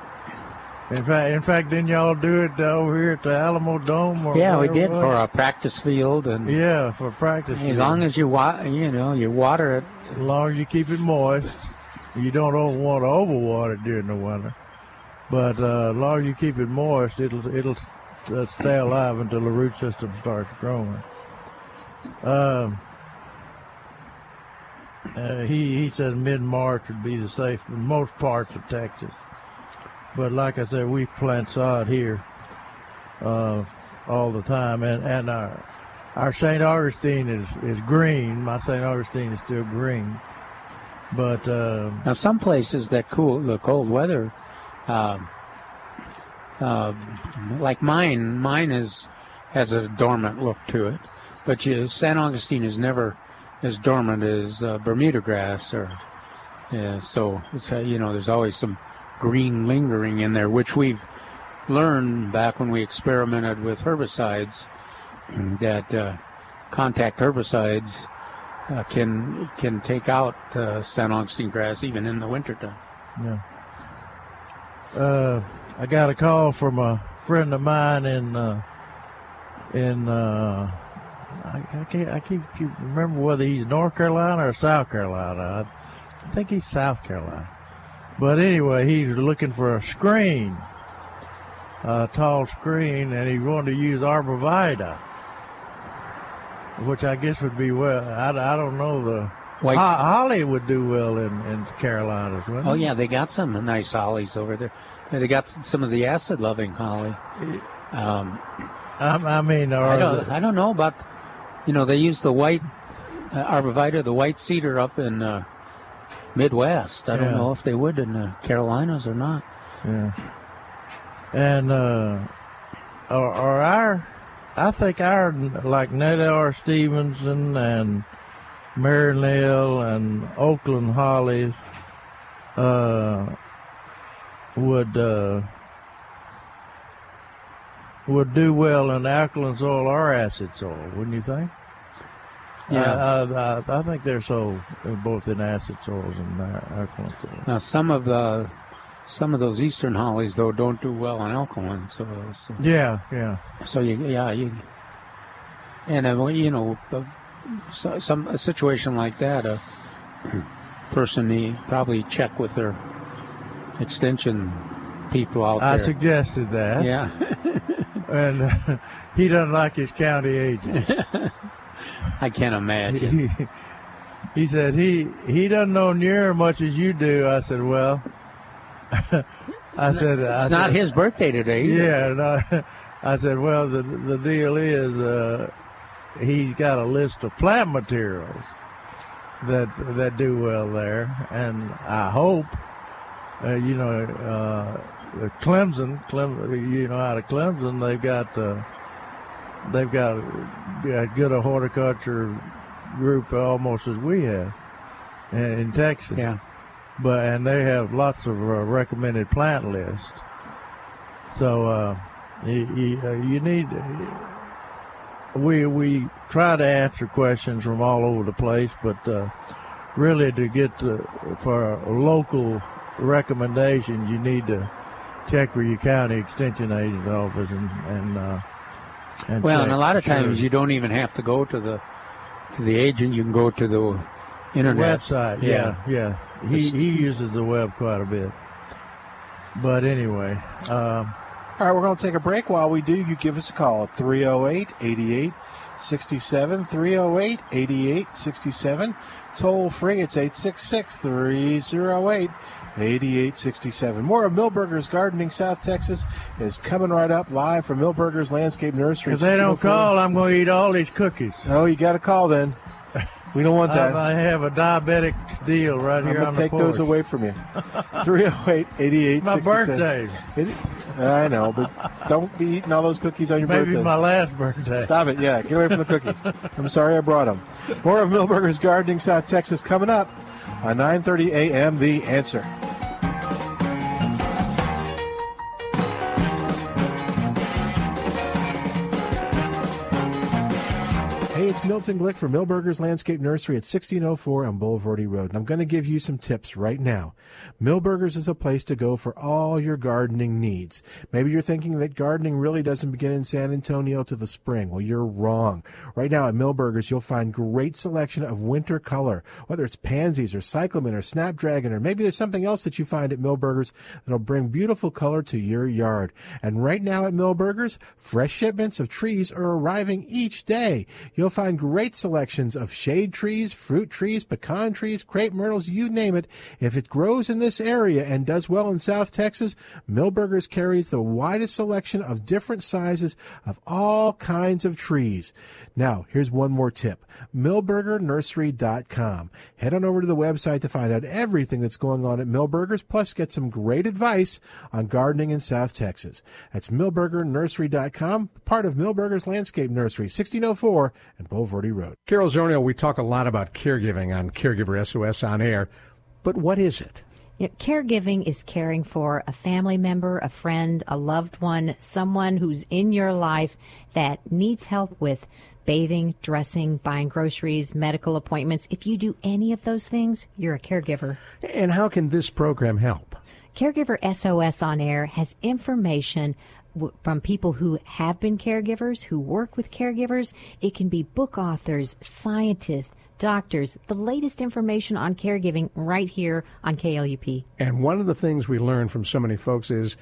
In fact, in fact, didn't y'all do it over here at the Alamo Dome? Or Yeah, we did for a practice field, and Yeah, for practice. as long as you wa- you know, you water it. As long as you keep it moist, you don't want to overwater it during the winter. But uh, as long as you keep it moist, it'll it'll uh, stay alive until the root system starts growing. Um, uh, he he says mid March would be the safe in most parts of Texas. But like I said, we plant sod here uh, all the time, and and our our St. Augustine is is green. My St. Augustine is still green, but uh, Now, some places that cool the cold weather, um, uh, like mine, mine is has a dormant look to it. But you, San Augustine is never as dormant as uh, Bermuda grass, or yeah, so it's uh, you know there's always some green lingering in there, which we've learned back when we experimented with herbicides that uh, contact herbicides uh, can can take out uh, San Augustine grass even in the wintertime. Yeah. Uh, I got a call from a friend of mine in uh, in uh, I, I can't I keep, keep remember whether he's North Carolina or South Carolina. I, I think he's South Carolina. But anyway, he's looking for a screen, a tall screen, and he wanted to use arborvitae, which I guess would be well. I, I don't know the White- Ho- holly would do well in in Carolinas, wouldn't Oh it? yeah, they got some nice hollies over there. They got some of the acid-loving holly. Um, I, I mean, I don't, the- I don't know about, you know, they use the white uh, arborvitae, the white cedar up in uh, Midwest. I don't know if they would in the Carolinas or not. Yeah. And uh or, or our I think our like Nellie R. Stevens and Mary Nell and Oakland Hollies uh would uh would do well in alkaline soil or acid soil, wouldn't you think? Yeah. I, I, I, I think they're so uh, both in acid soils and uh, alkaline soils. Now some of the some of those eastern hollies though don't do well in alkaline soils. So, Yeah, yeah. so you yeah you and uh, you know uh, so, some a situation like that a person need probably check with their extension people out I there. I suggested that. Yeah. and he doesn't like his county agent. I can't imagine. He, he said he he doesn't know near as much as you do. I said, well, I said It's I not said- his birthday today. either. Yeah, no, I said, well, the the deal is uh, he's got a list of plant materials that that do well there, and I hope, uh, you know, uh, the Clemson, you know, out of Clemson, they've got uh, they've got as good a horticulture group almost as we have in, in Texas. Yeah. But and they have lots of uh, recommended plant lists. So uh, you, you, uh, you need we we try to answer questions from all over the place, but uh, really to get to, for local recommendations, you need to check with your county extension agent's office and and. Uh, and Well, check. and a lot of Sure. times you don't even have to go to the to the agent. You can go to the internet website. Yeah, yeah. He he uses the web quite a bit. But anyway, um, All right, we're going to take a break. While we do, you give us a call at 308 88 67. 308 88 67. Toll free, it's 866 308 8867. More of Milberger's Gardening South Texas is coming right up live from Milberger's Landscape Nursery. if they don't call, I'm going to eat all these cookies. Oh, you got to call then. We don't want that. I, I have a diabetic deal right I'm here gonna on take those away from you. 308 88 My birthday. I know, but don't be eating all those cookies on your Maybe birthday. Maybe my last birthday. Stop it. Yeah, get away from the cookies. I'm sorry I brought them. More of Milberger's Gardening South Texas coming up on 9:30 a.m. The Answer. It's Milton Glick from Milberger's Landscape Nursery at 1604 on Bulverde Road, and I'm going to give you some tips right now. Milberger's is a place to go for all your gardening needs. Maybe you're thinking that gardening really doesn't begin in San Antonio to the spring. Well, you're wrong. Right now at Milberger's, you'll find great selection of winter color, whether it's pansies or cyclamen or snapdragon, or maybe there's something else that you find at Milberger's that'll bring beautiful color to your yard. And right now at Milberger's, fresh shipments of trees are arriving each day. You'll find great selections of shade trees, fruit trees, pecan trees, crepe myrtles, you name it. If it grows in this area and does well in South Texas, Milberger's carries the widest selection of different sizes of all kinds of trees. Now, here's one more tip. MilbergerNursery.com. Head on over to the website to find out everything that's going on at Milberger's, plus get some great advice on gardening in South Texas. That's MilbergerNursery.com, part of Milberger's Landscape Nursery, 1604 and and Bulverde Road. Carol Zernial, we talk a lot about caregiving on Caregiver SOS on air, but what is it? You know, caregiving is caring for a family member, a friend, a loved one, someone who's in your life that needs help with bathing, dressing, buying groceries, medical appointments. If you do any of those things, you're a caregiver. And how can this program help? Caregiver SOS on Air has information w- from people who have been caregivers, who work with caregivers. It can be book authors, scientists, doctors, the latest information on caregiving right here on KLUP. And one of the things we learn from so many folks is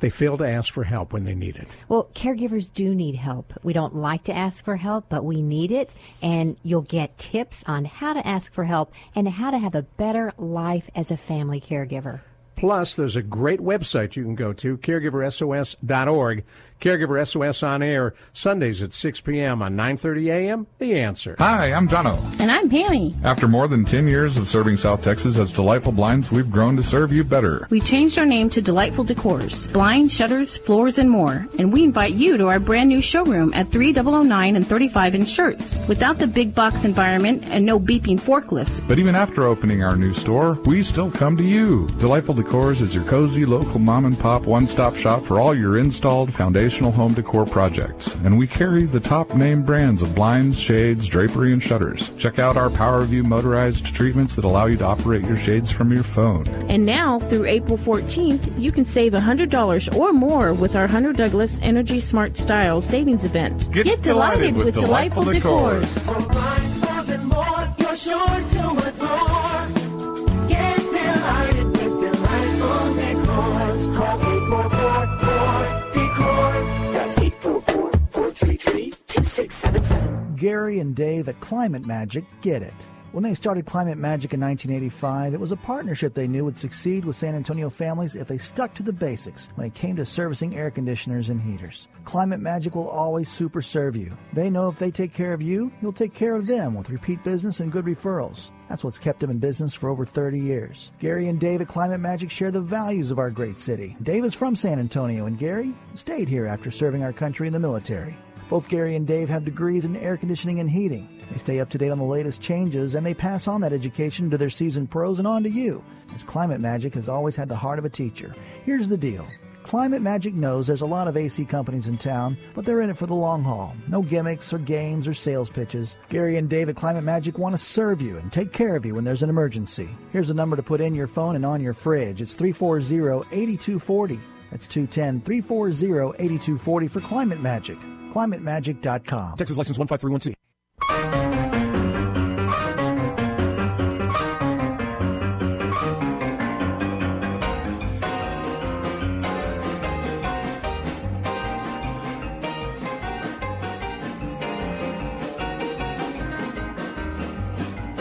they fail to ask for help when they need it. Well, caregivers do need help. We don't like to ask for help, but we need it. And you'll get tips on how to ask for help and how to have a better life as a family caregiver. Plus, there's a great website you can go to, caregiversos.org. Caregiver SOS on air, Sundays at 6 p.m. on 9.30 a.m. The Answer. Hi, I'm Jono. And I'm Pammy. After more than 10 years of serving South Texas as Delightful Blinds, we've grown to serve you better. We changed our name to Delightful Decors, blinds, shutters, floors, and more. And we invite you to our brand new showroom at 3009 and 35 in Schertz. Without the big box environment and no beeping forklifts. But even after opening our new store, we still come to you. Delightful Decors is your cozy local mom and pop one-stop shop for all your installed foundational home decor projects. And we carry the top name brands of blinds, shades, drapery, and shutters. Check out our PowerView motorized treatments that allow you to operate your shades from your phone. And now, through April 14th, you can save $100 or more with our Hunter Douglas Energy Smart Style Savings Event. Get delighted with Delightful Decors. From 844-433-2677. Gary and Dave at Climate Magic get it. When they started Climate Magic in 1985, it was a partnership they knew would succeed with San Antonio families if they stuck to the basics when it came to servicing air conditioners and heaters. Climate Magic will always super serve you. They know if they take care of you, you'll take care of them with repeat business and good referrals. That's what's kept them in business for over 30 years. Gary and Dave at Climate Magic share the values of our great city. Dave is from San Antonio, and Gary stayed here after serving our country in the military. Both Gary and Dave have degrees in air conditioning and heating. They stay up to date on the latest changes and they pass on that education to their seasoned pros and on to you, as Climate Magic has always had the heart of a teacher. Here's the deal. Climate Magic knows there's a lot of AC companies in town, but they're in it for the long haul. No gimmicks or games or sales pitches. Gary and Dave at Climate Magic want to serve you and take care of you when there's an emergency. Here's the number to put in your phone and on your fridge. It's 340-8240. That's 210-340-8240 for Climate Magic. ClimateMagic.com. Texas license 1531C.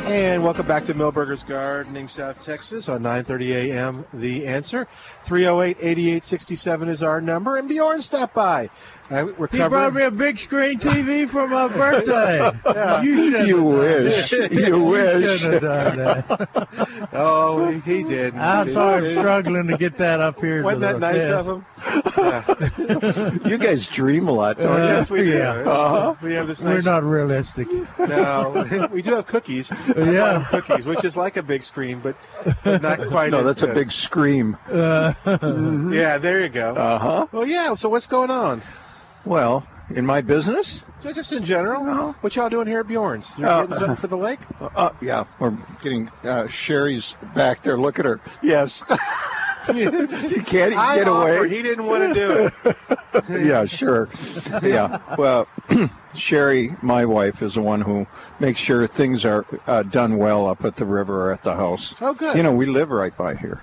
And welcome back to Milberger's Gardening, South Texas on 9:30 a.m. The answer 308-8867 is our number, and Bjorn stop by. Uh, we're He covering- brought me a big screen TV for my birthday. Yeah. You, You wish. that. You wish. shouldn't have done that. oh, he did. I'm sorry, I'm struggling to get that up here. Wasn't that nice fence. of him? you guys dream a lot, don't Uh, you? yes, we do. yeah. Uh-huh. We have this Nice... We're not realistic. No, we do have cookies. Yeah. cookies, which is like a big screen, but, but not quite. No, as that's a big scream. Uh, Yeah, there you go. Uh huh. Well, yeah. So what's going on? Well, in my business, So just in general, what y'all doing here at Bjorn's? You're Uh, getting something for the lake? uh, yeah, we're getting uh, Sherry's back there. Look at her. Yes. you can't I get offered. away. He didn't want to do it. yeah, sure. Yeah. Well, Sherry, my wife, is the one who makes sure things are uh, done well up at the river or at the house. Oh, good. You know, we live right by here.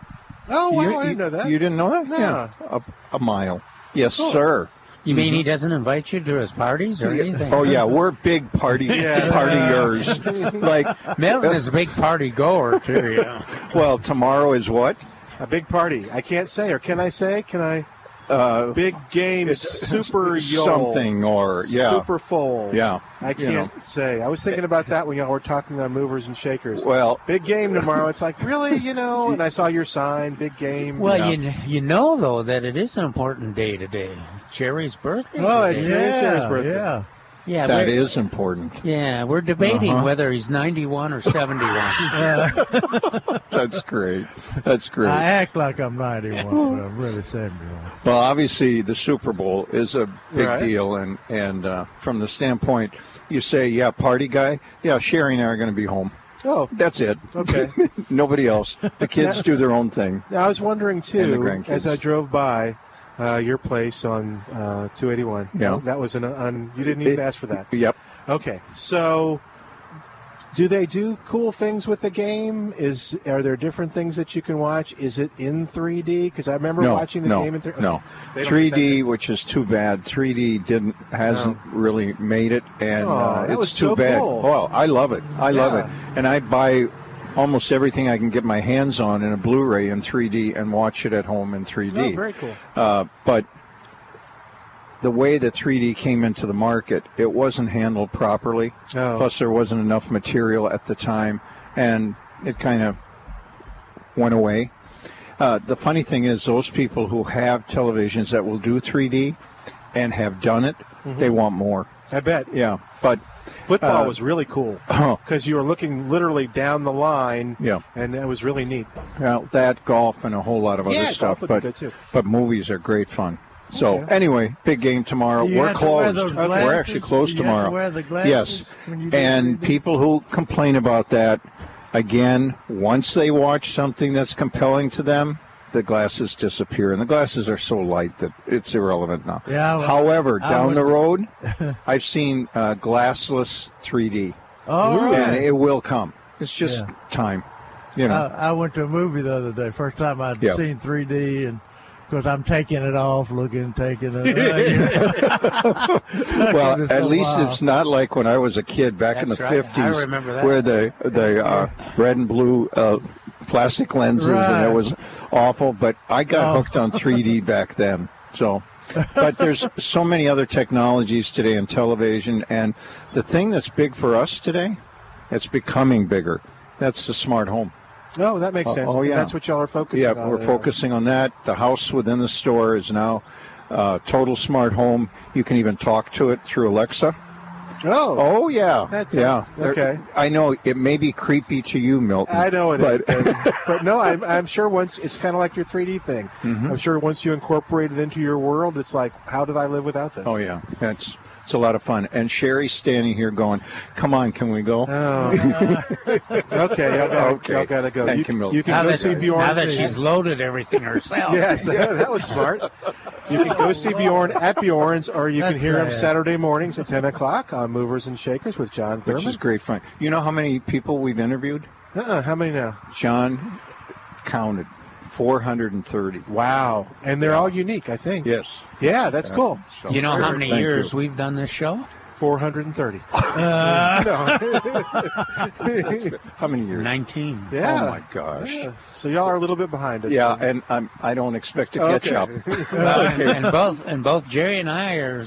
Oh, wow, you, I didn't know that. You didn't know that? No. Yeah. A, a mile. Yes, Cool. sir. You mean he Mhm. doesn't invite you to his parties or anything? Oh yeah, we're big party Yeah. partiers. like Milton is a big party goer too. Yeah. Well, tomorrow is what? A big party. I can't say, or can I say? Can I? Uh, Big game, super yo, something or yeah. super full. Yeah. I can't know. say. I was thinking about that when y'all were talking on movers and shakers. Well, big game tomorrow. It's like really, you know. And I saw your sign, big game. Well, you you know though that it is an important day today. Jerry's birthday. Oh, today. it is Jerry's birthday. yeah. Yeah, that is important. Yeah, we're debating Uh-huh. whether he's 91 or 71. That's great. That's great. I act like I'm 91, but I'm really 71. Well, obviously, the Super Bowl is a big Right. deal, and and uh, from the standpoint, you say, yeah, party guy, yeah, Sherry and I are going to be home. Oh, that's it. Okay. Nobody else. The kids Yeah. do their own thing. I was wondering too, as I drove by uh, your place on uh, 281. Yeah. that was an un, you didn't even It- ask for that. Yep. Okay, so do they do cool things with the game? Is are there different things that you can watch? Is it in 3D? Because I remember no, watching the no, game in 3D. no. They don't 3D, which is too bad. 3D didn't hasn't really made it, and Oh, uh, it's was too so bad. cool. Well, I love it. I love it, and I buy almost everything I can get my hands on in a Blu-ray in 3D and watch it at home in 3D. Oh, very cool. Uh, but the way that 3D came into the market, it wasn't handled properly. Oh. Plus, there wasn't enough material at the time, and it kind of went away. Uh, the funny thing is, those people who have televisions that will do 3D and have done it, Mhm. they want more. I bet. Yeah, but Football uh, was really cool because you were looking literally down the line. Yeah. and that was really neat. Well, that golf and a whole lot of other stuff, golf but good, too. but movies are great fun. So Okay. anyway, big game tomorrow. You We're have to wear closed. those We're actually closed You have to tomorrow. wear the glasses yes, when you do and 3D? people who complain about that, again, once they watch something that's compelling to them, the glasses disappear, and the glasses are so light that it's irrelevant now. Yeah, well, However, I down would- the road, I've seen uh, glassless 3D, Oh, and really? it will come. It's just Yeah. time, you know. I, I went to a movie the other day. First time I'd Yeah. seen 3D, and because I'm taking it off, looking, taking it. well, at so least wild. it's not like when I was a kid back in the That's right. I fifties, remember that. where the the uh, red and blue uh, plastic lenses, and it was awful. But I got Oh. hooked on 3D back then. So, but there's so many other technologies today in television, and the thing that's big for us today, it's becoming bigger. That's the smart home. No, that makes Oh, sense. oh, yeah. That's what y'all are focusing Yeah, on. we're uh, focusing on that. The house within the store is now uh, total smart home. You can even talk to it through Alexa. Oh, Oh yeah, That's yeah. it. Okay. I know it may be creepy to you, Milton. I know it is, but but, but no, I'm, I'm sure once it's kind of like your 3D thing. Mhm. I'm sure once you incorporate it into your world, it's like, how did I live without this? oh yeah, it's it's a lot of fun. And Sherry's standing here going, "Come on, can we go?" Oh. okay, y'all gotta, Okay. y'all gotta go. Thank you, you, Milton. you can now go that, see Bjorn. now that she's loaded everything herself. Yes, that was smart. You can go see Bjorn at Bjorn's, or you can That's hear him. Saturday mornings at 10 o'clock on Movers and Shakers with John Which Thurman. is great fun. You know how many people we've interviewed? Uh-uh, how many now? John counted 430. Wow, and they're all unique, I think. Yes. Yeah, that's Yeah. cool. So- You know how many Thank years you. we've done this show? 430. Uh. How many years? 19. Yeah. Oh my gosh. Yeah. So y'all are a little bit behind us. Yeah, and I'm, I don't expect to catch Okay. up. Well, and, and both and both Jerry and I are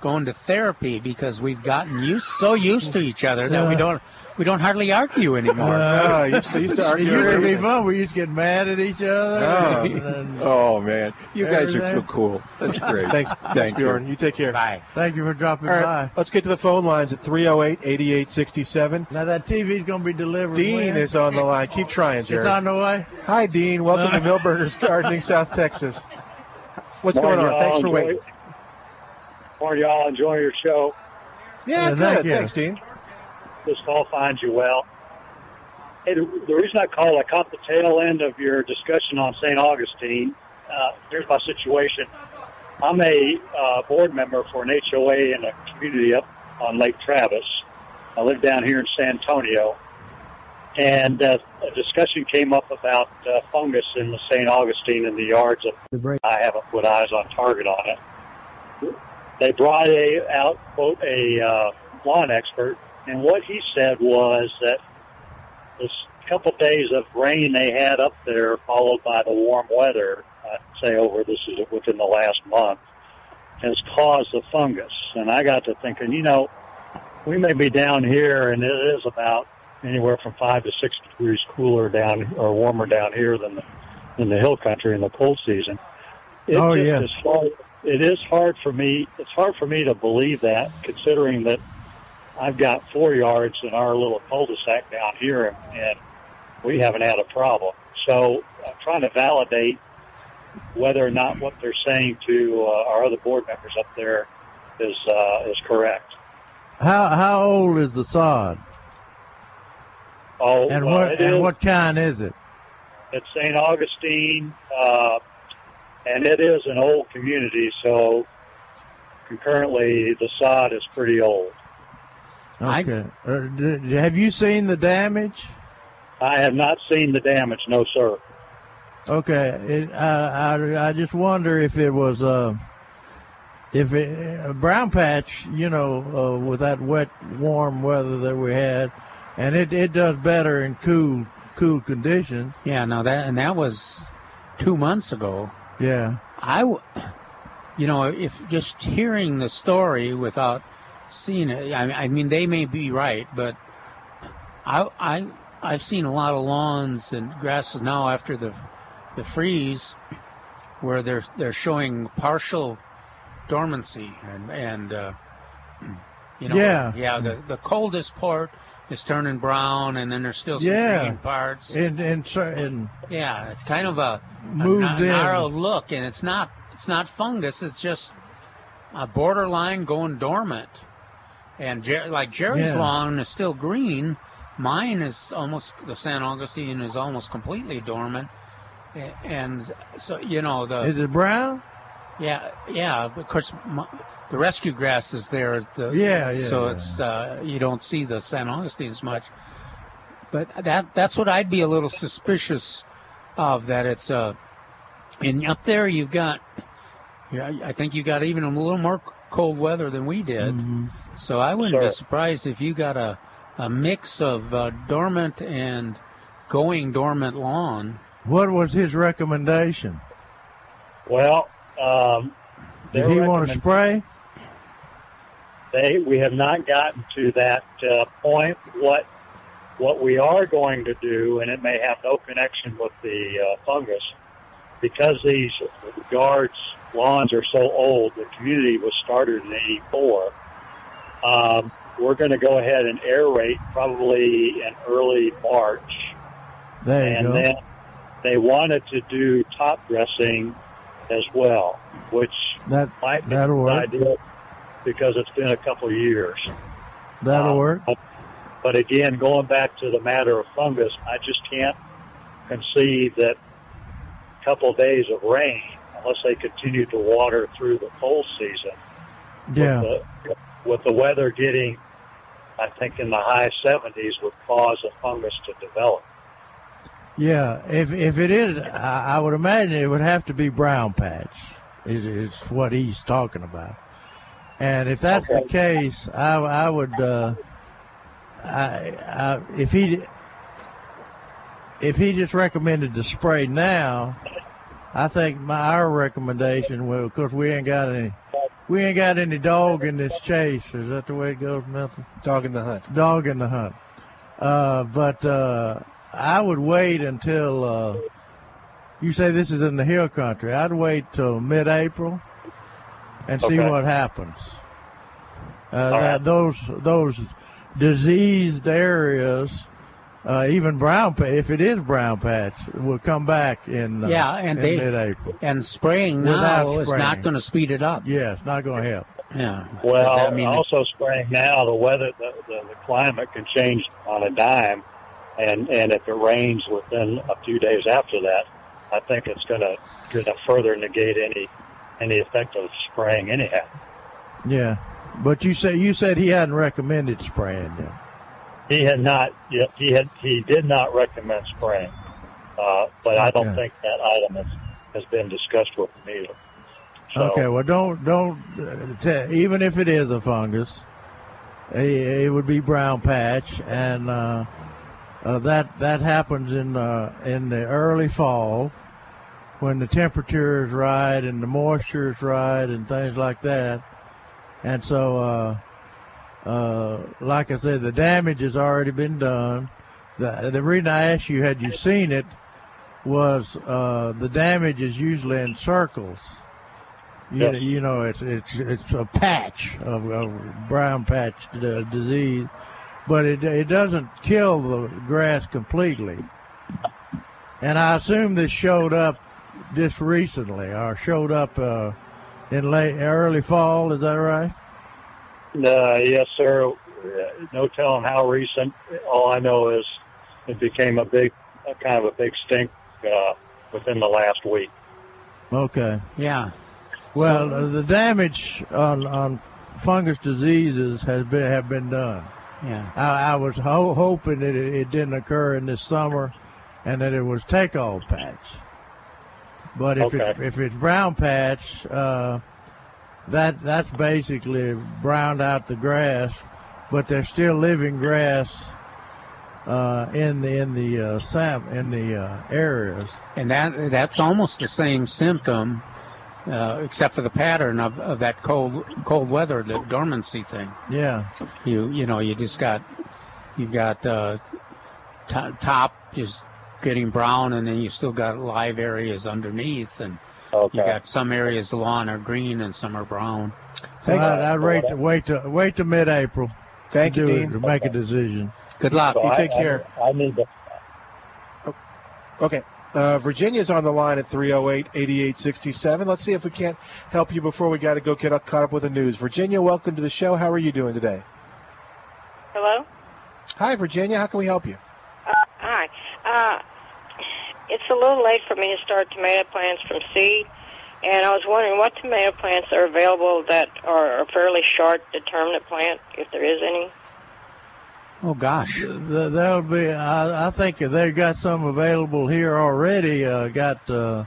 going to therapy because we've gotten used so used to each other that we don't we don't hardly argue anymore. Uh, I used to, used to It used to be fun. We used to get mad at each other. Oh. and then- Oh man, you guys are Everything. too cool. That's great. Thanks, Thank thanks, you. Bjorn. You take care. Bye. Thank you for dropping All right, by. let's get to the phone lines at 308-8867. Now that TV's going to be delivered. Dean when? is on the line. Keep trying, Jerry. It's on the way. Hi, Dean. Welcome to Milberger's Gardening, South Texas. What's Morning, going on? Thanks y'all. for waiting. Morning, y'all. Enjoy your show. Yeah, Yeah, good. thank. Thanks, Dean. This all finds you well. Hey, the, the reason I called, I caught the tail end of your discussion on St. Augustine. Uh, here's my situation. I'm a uh, board member for an HOA in a community up on Lake Travis. I live down here in San Antonio. And uh, a discussion came up about uh, fungus in the St. Augustine in the yards of I haven't put eyes on target on it. They brought a out quote a uh, lawn expert, and what he said was that this couple days of rain they had up there, followed by the warm weather, I'd say over this is within the last month, has caused the fungus. And I got to thinking, you know, we may be down here, and it is about anywhere from five to six degrees cooler down or warmer down here than the, than the hill country in the cold season. It Oh, yeah. as far it is hard for me. It's hard for me to believe that, considering that I've got four yards in our little cul-de-sac down here, and we haven't had a problem. So I'm trying to validate whether or not what they're saying to uh, our other board members up there is uh, is correct. How how old is the sod? Oh, And well, what and is- what kind is it? It's St. Augustine, uh, and it is an old community, so concurrently the sod is pretty old. Okay. Uh, have you seen the damage? I have not seen the damage, no sir. Okay. It, I, I I just wonder if it was uh if it, a brown patch, you know, uh, with that wet, warm weather that we had, and it it does better in cool cool conditions. Yeah, Now that and that was two months ago. Yeah. I, w- you know, if just hearing the story without seeing it, I, I mean, they may be right, but I, I, I've seen a lot of lawns and grasses now after the, the freeze, where they're they're showing partial dormancy and and uh, you know, Yeah. yeah, the the coldest part is turning brown, and then there's still some Yeah. green parts. And and cer- and Yeah, it's kind of a, a na- narrow look, and it's not it's not fungus. It's just a borderline going dormant. And Jer- like Jerry's Yeah. lawn is still green. Mine is almost the San Augustine is almost completely dormant. And so you know the is it brown? yeah yeah of course m the rescue grass is there. at The, Yeah, yeah, So yeah. it's uh, you don't see the San Augustine as much. But that that's what I'd be a little suspicious of. That it's uh, and up there you've got, yeah, I think you got even a little more cold weather than we did. Mm-hmm. So I wouldn't be surprised if you got a a mix of uh, dormant and going dormant lawn. What was his recommendation? Well, um, Did their he want to spray? They we have not gotten to that uh, point. What what we are going to do, and it may have no connection with the uh, fungus, because these yards lawns are so old. The community was started in '84. Um, we're going to go ahead and aerate probably in early March, There you and go. then they wanted to do top dressing as well, which that might be that'll a work. good idea because it's been a couple of years. That'll Um, work. But, but again, going back to the matter of fungus, I just can't conceive that a couple of days of rain, unless they continue to water through the cold season, Yeah. with, the, with the weather getting, I think, in the high 70s, would cause a fungus to develop. Yeah, if if it is, I, I would imagine it would have to be brown patch. Is is what he's talking about. And if that's the case, I I would, uh, I, I if he if he just recommended to spray now, I think my our recommendation will, because we ain't got any. We ain't got any dog in this chase. Is that the way it goes, Milton? Dog in the hunt. Dog in the hunt. Uh, but uh, I would wait until uh, you say this is in the hill country. I'd wait till mid-April and see Okay. what happens. Uh, that, those those diseased areas, uh, even brown patch, if it is brown patch, will come back in uh, yeah, and in they mid-April. and spraying Without now is not going to speed it up. Yeah, it's not going to help. Yeah. Well, Does that mean also spraying now, the weather, the, the, the climate can change on a dime, and and if it rains within a few days after that, I think it's going to going to further negate any any effect of spraying anyhow. Yeah, but you say you said he hadn't recommended spraying then. He had not yet. He had he did not recommend spraying, uh, but I don't think that item has, has been discussed with him either. So, Okay, well, don't don't uh, t- even if it is a fungus, it, it would be brown patch, and uh, uh, that that happens in uh, in the early fall when the temperature is right and the moisture is right and things like that, and so uh, like I said, the damage has already been done. The the reason I asked you had you seen it was uh, the damage is usually in circles You, Yeah. know, you know, it's it's it's a patch of, of brown patch uh, disease, but it it doesn't kill the grass completely. And I assume this showed up just recently, or showed up uh, in late early fall. Is that right? Uh, yes, sir. Uh, No telling how recent. All I know is it became a big, a kind of a big stink uh, within the last week. Okay. Yeah. Well, uh, the damage on on fungus diseases has been have been done. Yeah. I, I was ho- hoping that it, it didn't occur in this summer, and that it was take-all patch. But if it's Okay. if it's brown patch, uh, that that's basically browned out the grass, but there's still living grass uh, in the in the uh, sam in the uh, areas. And that that's almost the same symptom, uh, except for the pattern of, of that cold cold weather, the dormancy thing. Yeah. You you know you just got you got uh, to top just getting brown, and then you still got live areas underneath, and you got some areas the lawn are green and some are brown. Thanks. So I, I'd wait to wait to wait to mid-April. Thank to you, Dean. to make a decision. Good luck. You take care. I need to. Okay. Uh, Virginia's on the line at 308-8867. Let's see if we can't help you before we got to go get up, caught up with the news. Virginia, welcome to the show. How are you doing today? Hello? Hi, Virginia. How can we help you? Uh, hi. Uh, it's a little late for me to start tomato plants from seed, and I was wondering what tomato plants are available that are a fairly short determinate plant, if there is any. Oh gosh. Th- That'll be. I, I think they've got some available here already. Uh, got uh,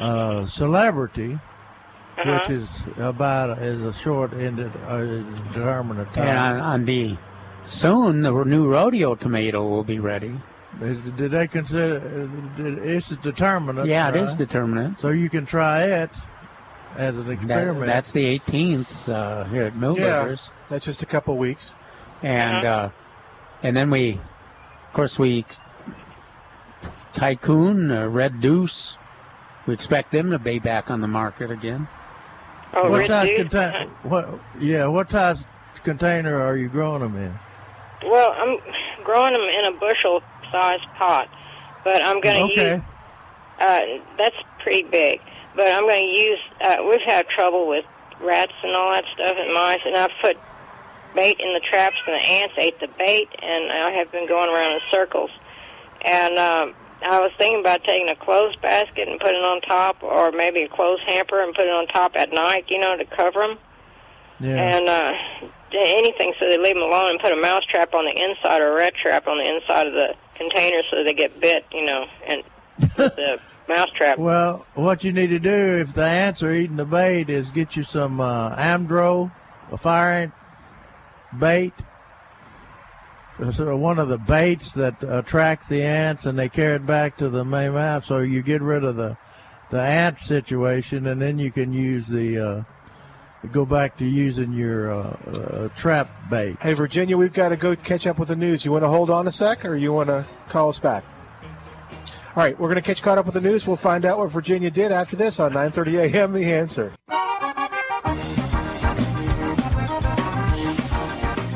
uh, celebrity, Uh-huh. which is about is a short ended uh, determinate And on, time. on the soon the new rodeo tomato will be ready. Is, did they consider uh, did- it's a determinate? Yeah, it is right? determinate. So you can try it as an That, experiment. that's the 18th uh, here at Milberger's. That's just a couple weeks. And uh, and then we, of course, we Tycoon, uh, Red Deuce. We expect them to be back on the market again. Oh, what red size deuce? contain- What? Yeah. What size container are you growing them in? Well, I'm growing them in a bushel sized pot, but I'm going to Okay. use. Uh, that's pretty big, but I'm going to use. Uh, we've had trouble with rats and all that stuff and mice, and I've put bait in the traps, and the ants ate the bait, and I have been going around in circles. And um, I was thinking about taking a clothes basket and putting it on top, or maybe a clothes hamper and put it on top at night, you know, to cover them Yeah. and uh, anything so they leave them alone and put a mouse trap on the inside or a rat trap on the inside of the container so they get bit, you know, and the mouse trap. Well, what you need to do if the ants are eating the bait is get you some uh, Amdro, a fire ant bait. So one of the baits that attract the ants, and they carry it back to the main mount. So you get rid of the the ant situation, and then you can use the uh, go back to using your uh, uh, trap bait. Hey, Virginia, we've got to go catch up with the news. You want to hold on a sec, or you want to call us back? All right, we're going to catch caught up with the news. We'll find out what Virginia did after this on 9:30 a.m. The Answer.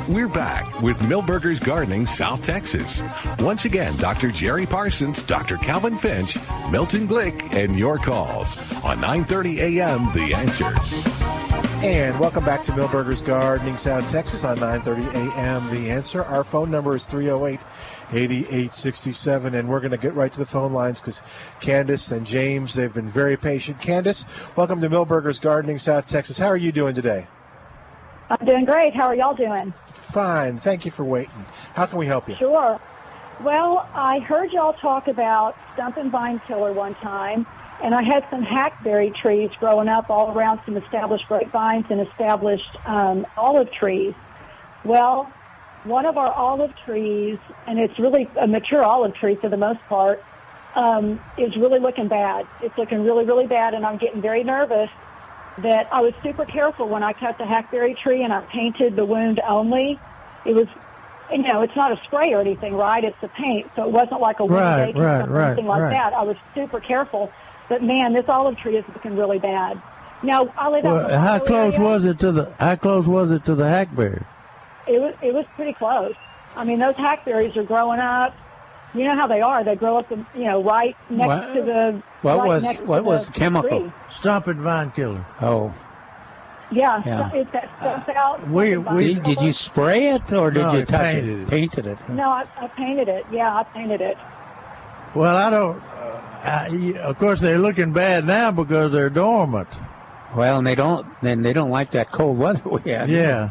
We're back with Milberger's Gardening, South Texas. Once again, Dr. Jerry Parsons, Dr. Calvin Finch, Milton Glick, and your calls on 9:30 a.m. The Answer. And welcome back to Milberger's Gardening, South Texas on 9:30 a.m. The Answer. Our phone number is 308-8867, and we're going to get right to the phone lines because Candace and James they've been very patient. Candace, welcome to Milberger's Gardening, South Texas. How are you doing today? I'm doing great. How are y'all doing? Fine. Thank you for waiting. How can we help you? Sure. Well, I heard y'all talk about stump and vine killer one time, and I had some hackberry trees growing up all around some established grapevines and established um, olive trees. Well, one of our olive trees, and it's really a mature olive tree for the most part, um, is really looking bad. It's looking really, really bad, and I'm getting very nervous that I was super careful when I cut the hackberry tree and I painted the wound only. It was, you know, it's not a spray or anything, right? It's a paint, so it wasn't like a wound Right, agent right, or right, something like right. that. I was super careful, but man, this olive tree is looking really bad. Now I live Well, the how close area. was it to the? How close was it to the hackberry? It was it was pretty close. I mean, those hackberries are growing up. You know how they are. They grow up, in, you know, right next What- to the. what right was- what was the the chemical? tree. Stumping vine killer. Oh. Yeah, Yeah. so- it's that stuff uh, out. We- we- Did, did you spray it or did No, you touch painted it? it. Painted it. No, I, I painted it. Yeah, I painted it. Well, I don't. Uh, I, y- of course, they're looking bad now because they're dormant. Well, and they don't. Then they don't like that cold weather we had. Yeah.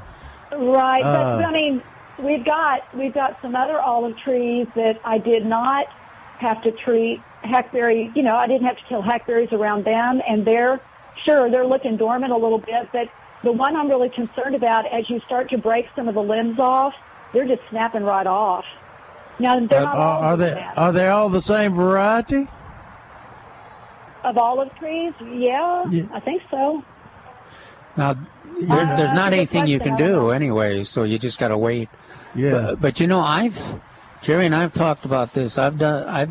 Right, Uh, but I mean, we've got we've got some other olive trees that I did not have to treat hackberry. You know, I didn't have to kill hackberries around them, and they're sure they're looking dormant a little bit. But the one I'm really concerned about, as you start to break some of the limbs off, they're just snapping right off. Now they're Uh, not all are, are they bad. are they all the same variety? of olive trees. Yeah, Yeah. I think so. Now, there, Uh, there's not anything you can don't do know. anyway, so you just got to wait. Yeah. But, but you know, I've Jerry and I've talked about this. I've done I've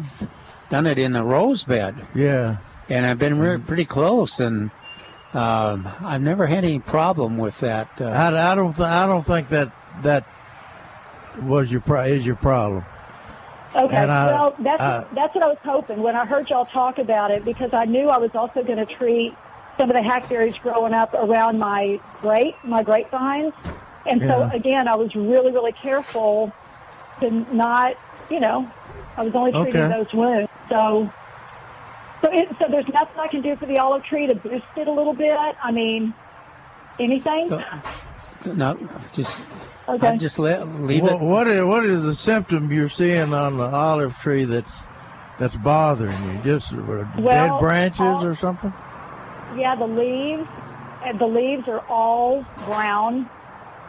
done it in a rose bed, Yeah. and I've been re- pretty close, and um, I've never had any problem with that. Uh, I, I don't th- I don't think that that was your pro- is your problem. Okay, And I- well, that's I- that's what I was hoping when I heard y'all talk about it because I knew I was also going to treat some of the hackberries growing up around my grape, my grapevines, and so Yeah. again, I was really, really careful to not, you know, I was only treating Okay. those wounds. So, so it, so there's nothing I can do for the olive tree to boost it a little bit. I mean, anything? Uh, no, just Okay. I'd just let leave What, it. what is what is the symptom you're seeing on the olive tree that's that's bothering you? Just uh, dead branches all- or something? Yeah, the leaves, the leaves are all brown,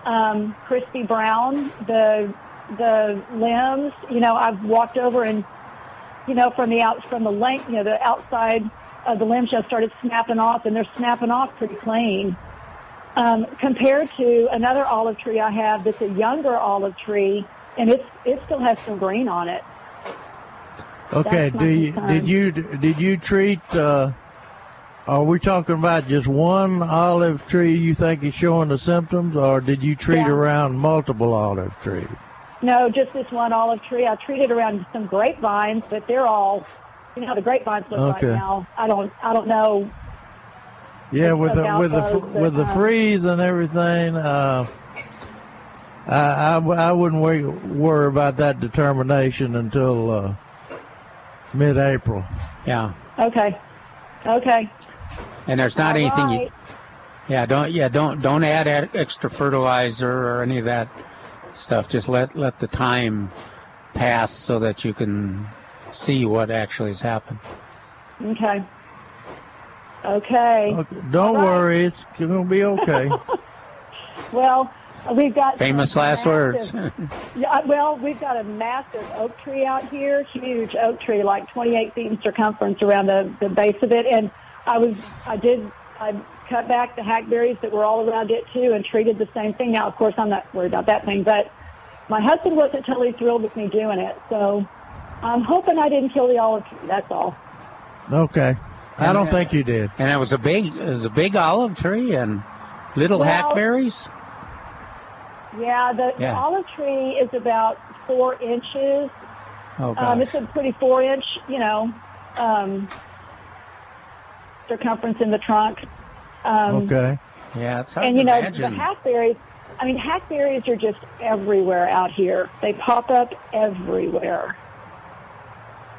um, crispy brown. The the limbs, you know, I've walked over and, you know, from the out from the length, you know, the outside of the limbs just started snapping off, and they're snapping off pretty clean. Um, compared to another olive tree I have that's a younger olive tree, and it's it still has some green on it. Okay. Do you, did you did you treat? Uh, are we talking about just one olive tree you think is showing the symptoms, or did you treat Yeah. around multiple olive trees? No, just this one olive tree. I treated around some grapevines, but they're all, you know, how the grapevines look Okay. right now. I don't, I don't know. Yeah, with the with the those, fr- with the uh, freeze and everything, uh, I, I w- I wouldn't worry, worry about that determination until uh, mid-April. Yeah, Okay, okay. and there's not All anything you. Yeah, don't yeah don't don't add extra fertilizer or any of that stuff. Just let let the time pass so that you can see what actually has happened. Okay. Okay. Okay, Don't worry, it's going to be okay. Well, we've got Famous some last words. yeah, well, we've got a massive oak tree out here, huge oak tree, like 28 feet in circumference around the, the base of it. And I was, I did, I cut back the hackberries that were all around it too and treated the same thing. Now, of course, I'm not worried about that thing, but my husband wasn't totally thrilled with me doing it. So I'm hoping I didn't kill the olive tree. That's all. Okay, I don't think you did. And it was a big it was a big olive tree and little Well- hackberries. Yeah, the, the Yeah. olive tree is about four inches. Oh Um, it's a pretty four inch, you know, um, circumference in the trunk. Um, Okay. yeah, it's hard and to you know, imagine. the hackberries, I mean, hackberries are just everywhere out here. They pop up everywhere.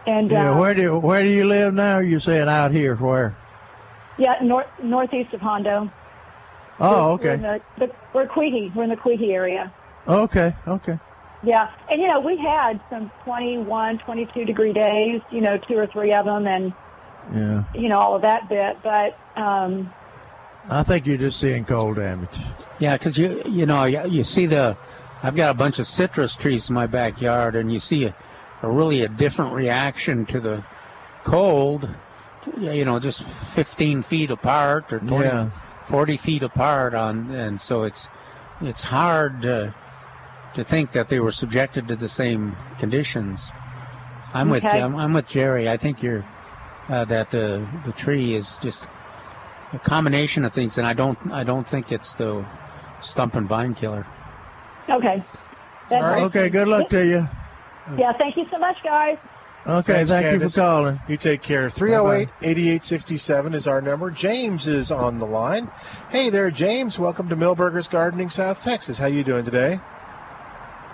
And, Yeah, uh, where do where do you live now? You're saying out here, where? yeah, north, northeast of Hondo. Oh, We're in okay, the, the, we're Quihi. We're in the Quihi area. okay, okay. Yeah, and you know, we had some 21, 22 degree days, you know, two or three of them, and Yeah, you know all of that bit. But um, I think you're just seeing cold damage. Yeah, because you you know you, you see the I've got a bunch of citrus trees in my backyard, and you see a, a really a different reaction to the cold. You know, just 15 feet apart or 20, Yeah. 40 feet apart on, and so it's it's hard to to think that they were subjected to the same conditions. I'm with Okay. I'm, I'm with Jerry. I think you're uh, that the the tree is just a combination of things, and I don't I don't think it's the stump and vine killer. Okay. That's Okay, good luck to you. Yeah, thank you so much, guys. Okay, Thanks, thank you for calling. You take care. 308 8867 is our number. James is on the line. Hey there, James. Welcome to Milberger's Gardening, South Texas. How you doing today?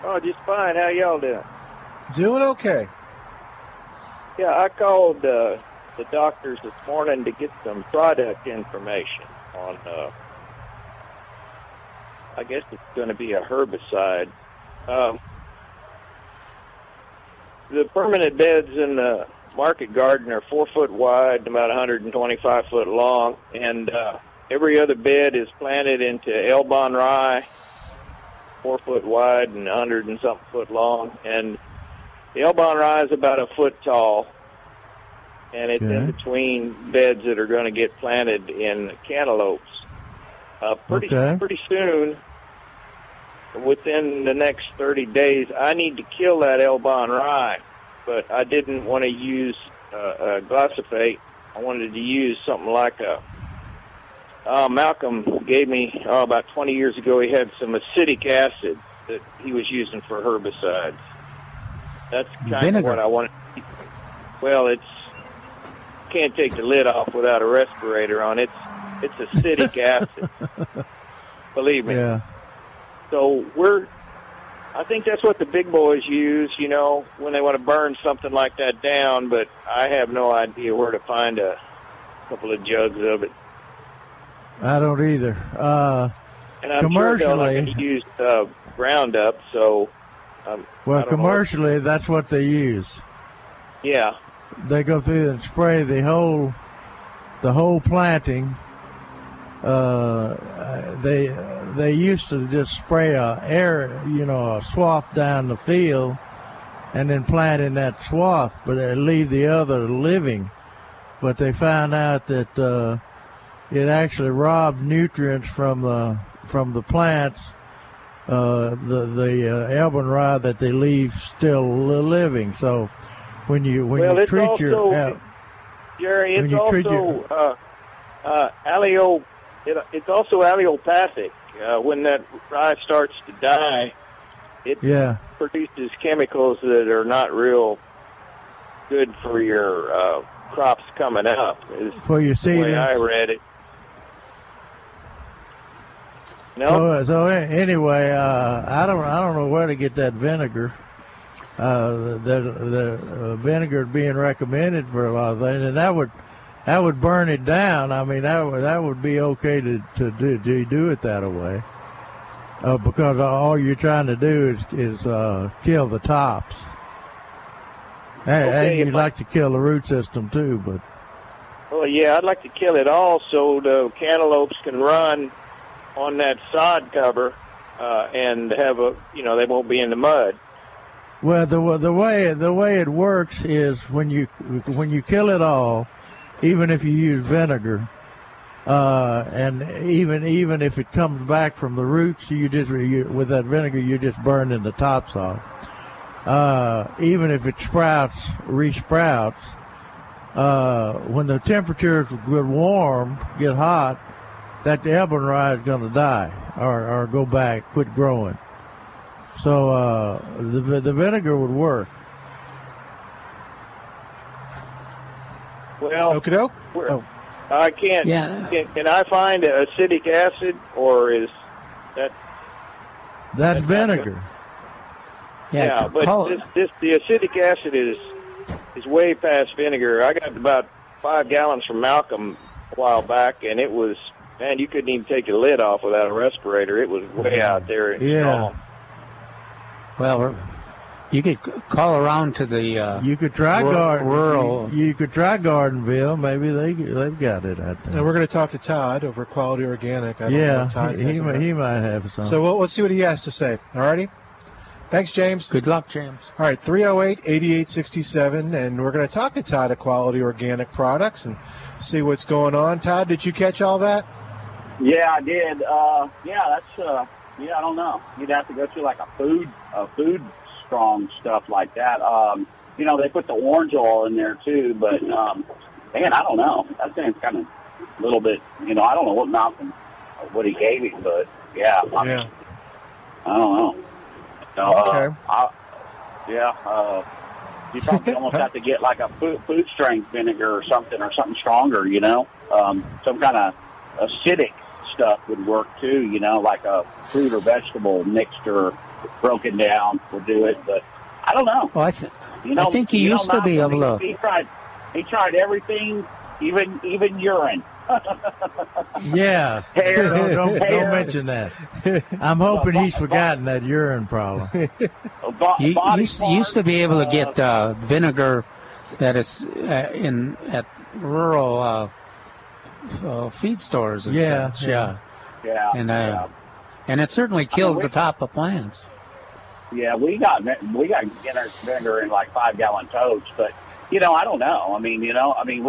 Oh, just fine. How y'all doing? Doing okay. Yeah, I called uh, the doctors this morning to get some product information on. Uh, I guess it's going to be a herbicide. Um, the permanent beds in the market garden are four foot wide, and about 125 foot long, and uh, every other bed is planted into Elbon rye, four foot wide and 100 and something foot long, and the Elbon rye is about a foot tall, and it's in between beds that are going to get planted in cantaloupes. Uh, pretty Okay. pretty soon, within the next 30 days, I need to kill that Elbon rye, but I didn't want to use uh, uh, glyphosate. I wanted to use something like a. Uh, Malcolm gave me oh, about 20 years ago. He had some acetic acid that he was using for herbicides. That's kind of Vinegar. what I wanted. Well, it's can't take the lid off without a respirator on. It's it's acetic acid. Believe me. Yeah. So we're, I think that's what the big boys use, you know, when they want to burn something like that down. But I have no idea where to find a couple of jugs of it. I don't either. Uh, And I'm sure commercially, going to use uh, Roundup. So, um, well, don't know. commercially, that's what they use. yeah, They go through and spray the whole, the whole planting. Uh, they they used to just spray a air, you know, a swath down the field, and then plant in that swath, but they leave the other living. But they found out that uh, it actually robbed nutrients from the from the plants. Uh, the the uh, Elbon rye that they leave still living. So when you when well, you treat also your uh, Jerry. it's when you treat also your- uh, uh. It, it's also allelopathic. Uh, when that rye starts to die, it yeah produces chemicals that are not real good for your uh, crops coming up. Is For your the way I read it. No, So, so anyway, uh, I don't I don't know where to get that vinegar. Uh, the the uh, vinegar being recommended for a lot of things, and that would that would burn it down. I mean, that would that would be okay to to do to do it that way, uh, because all you're trying to do is is uh, kill the tops. And, Okay, and you'd if I- like to kill the root system too, but well, yeah, I'd like to kill it all so the cantaloupes can run on that sod cover uh, and have a, you know, they won't be in the mud. Well, the the way the way it works is when you when you kill it all, even if you use vinegar, uh, and even even if it comes back from the roots, you just you, with that vinegar you just burning the tops off. Uh, even if it sprouts, resprouts, uh, when the temperatures get warm, get hot, that Elbon rye is going to die or or go back, quit growing. So uh, the the vinegar would work. Well, Okie doke. Oh. I can't. Yeah. Can, can I find acetic acid, or is that? That's vinegar. Yeah, but call- this, this the acetic acid is is way past vinegar. I got about five gallons from Malcolm a while back, and it was man, you couldn't even take the lid off without a respirator. It was way out there. Yeah. strong. Well, we're- you could call around to the uh, You could try Rur- garden. rural. You, you could try Gardenville. Maybe they they've got it out And there. we're going to talk to Todd over Quality Organic. I don't Yeah, if Todd he, he, might, he might have some. So we'll, let's see what he has to say. All righty. Thanks, James. Good luck, James. All right, 308 8867. And we're going to talk to Todd at Quality Organic Products and see what's going on. Todd, did you catch all that? Yeah, I did. Uh, yeah, that's uh, yeah. I don't know. You'd have to go through like a food, a food strong stuff like that. Um, you know, they put the orange oil in there too, but um, man, I don't know. That thing's kind of a little bit. You know, I don't know what Malcolm, what he gave him, but yeah, I, Yeah. I don't know. No, uh, Okay. I, yeah, uh, you probably almost have to get like a food, food strength vinegar or something, or something stronger. You know, um, some kind of acidic stuff would work too. You know, like a fruit or vegetable mixture broken down will do it. But I don't know. Well, I, th- You know, I think he you know, used to be Malcolm, able to. He, he tried. He tried everything, even even urine. Yeah. Hair, don't, don't, hair. don't mention that. I'm hoping he's forgotten that urine problem. You used, used to be able to get uh, vinegar that is uh, in at rural uh, uh, feed stores and Yeah, such. yeah. Yeah. And uh, yeah. And it certainly kills we- the top of plants. Yeah, we got we got vinegar- vinegar in like five gallon totes, but you know, I don't know. I mean, you know, I mean,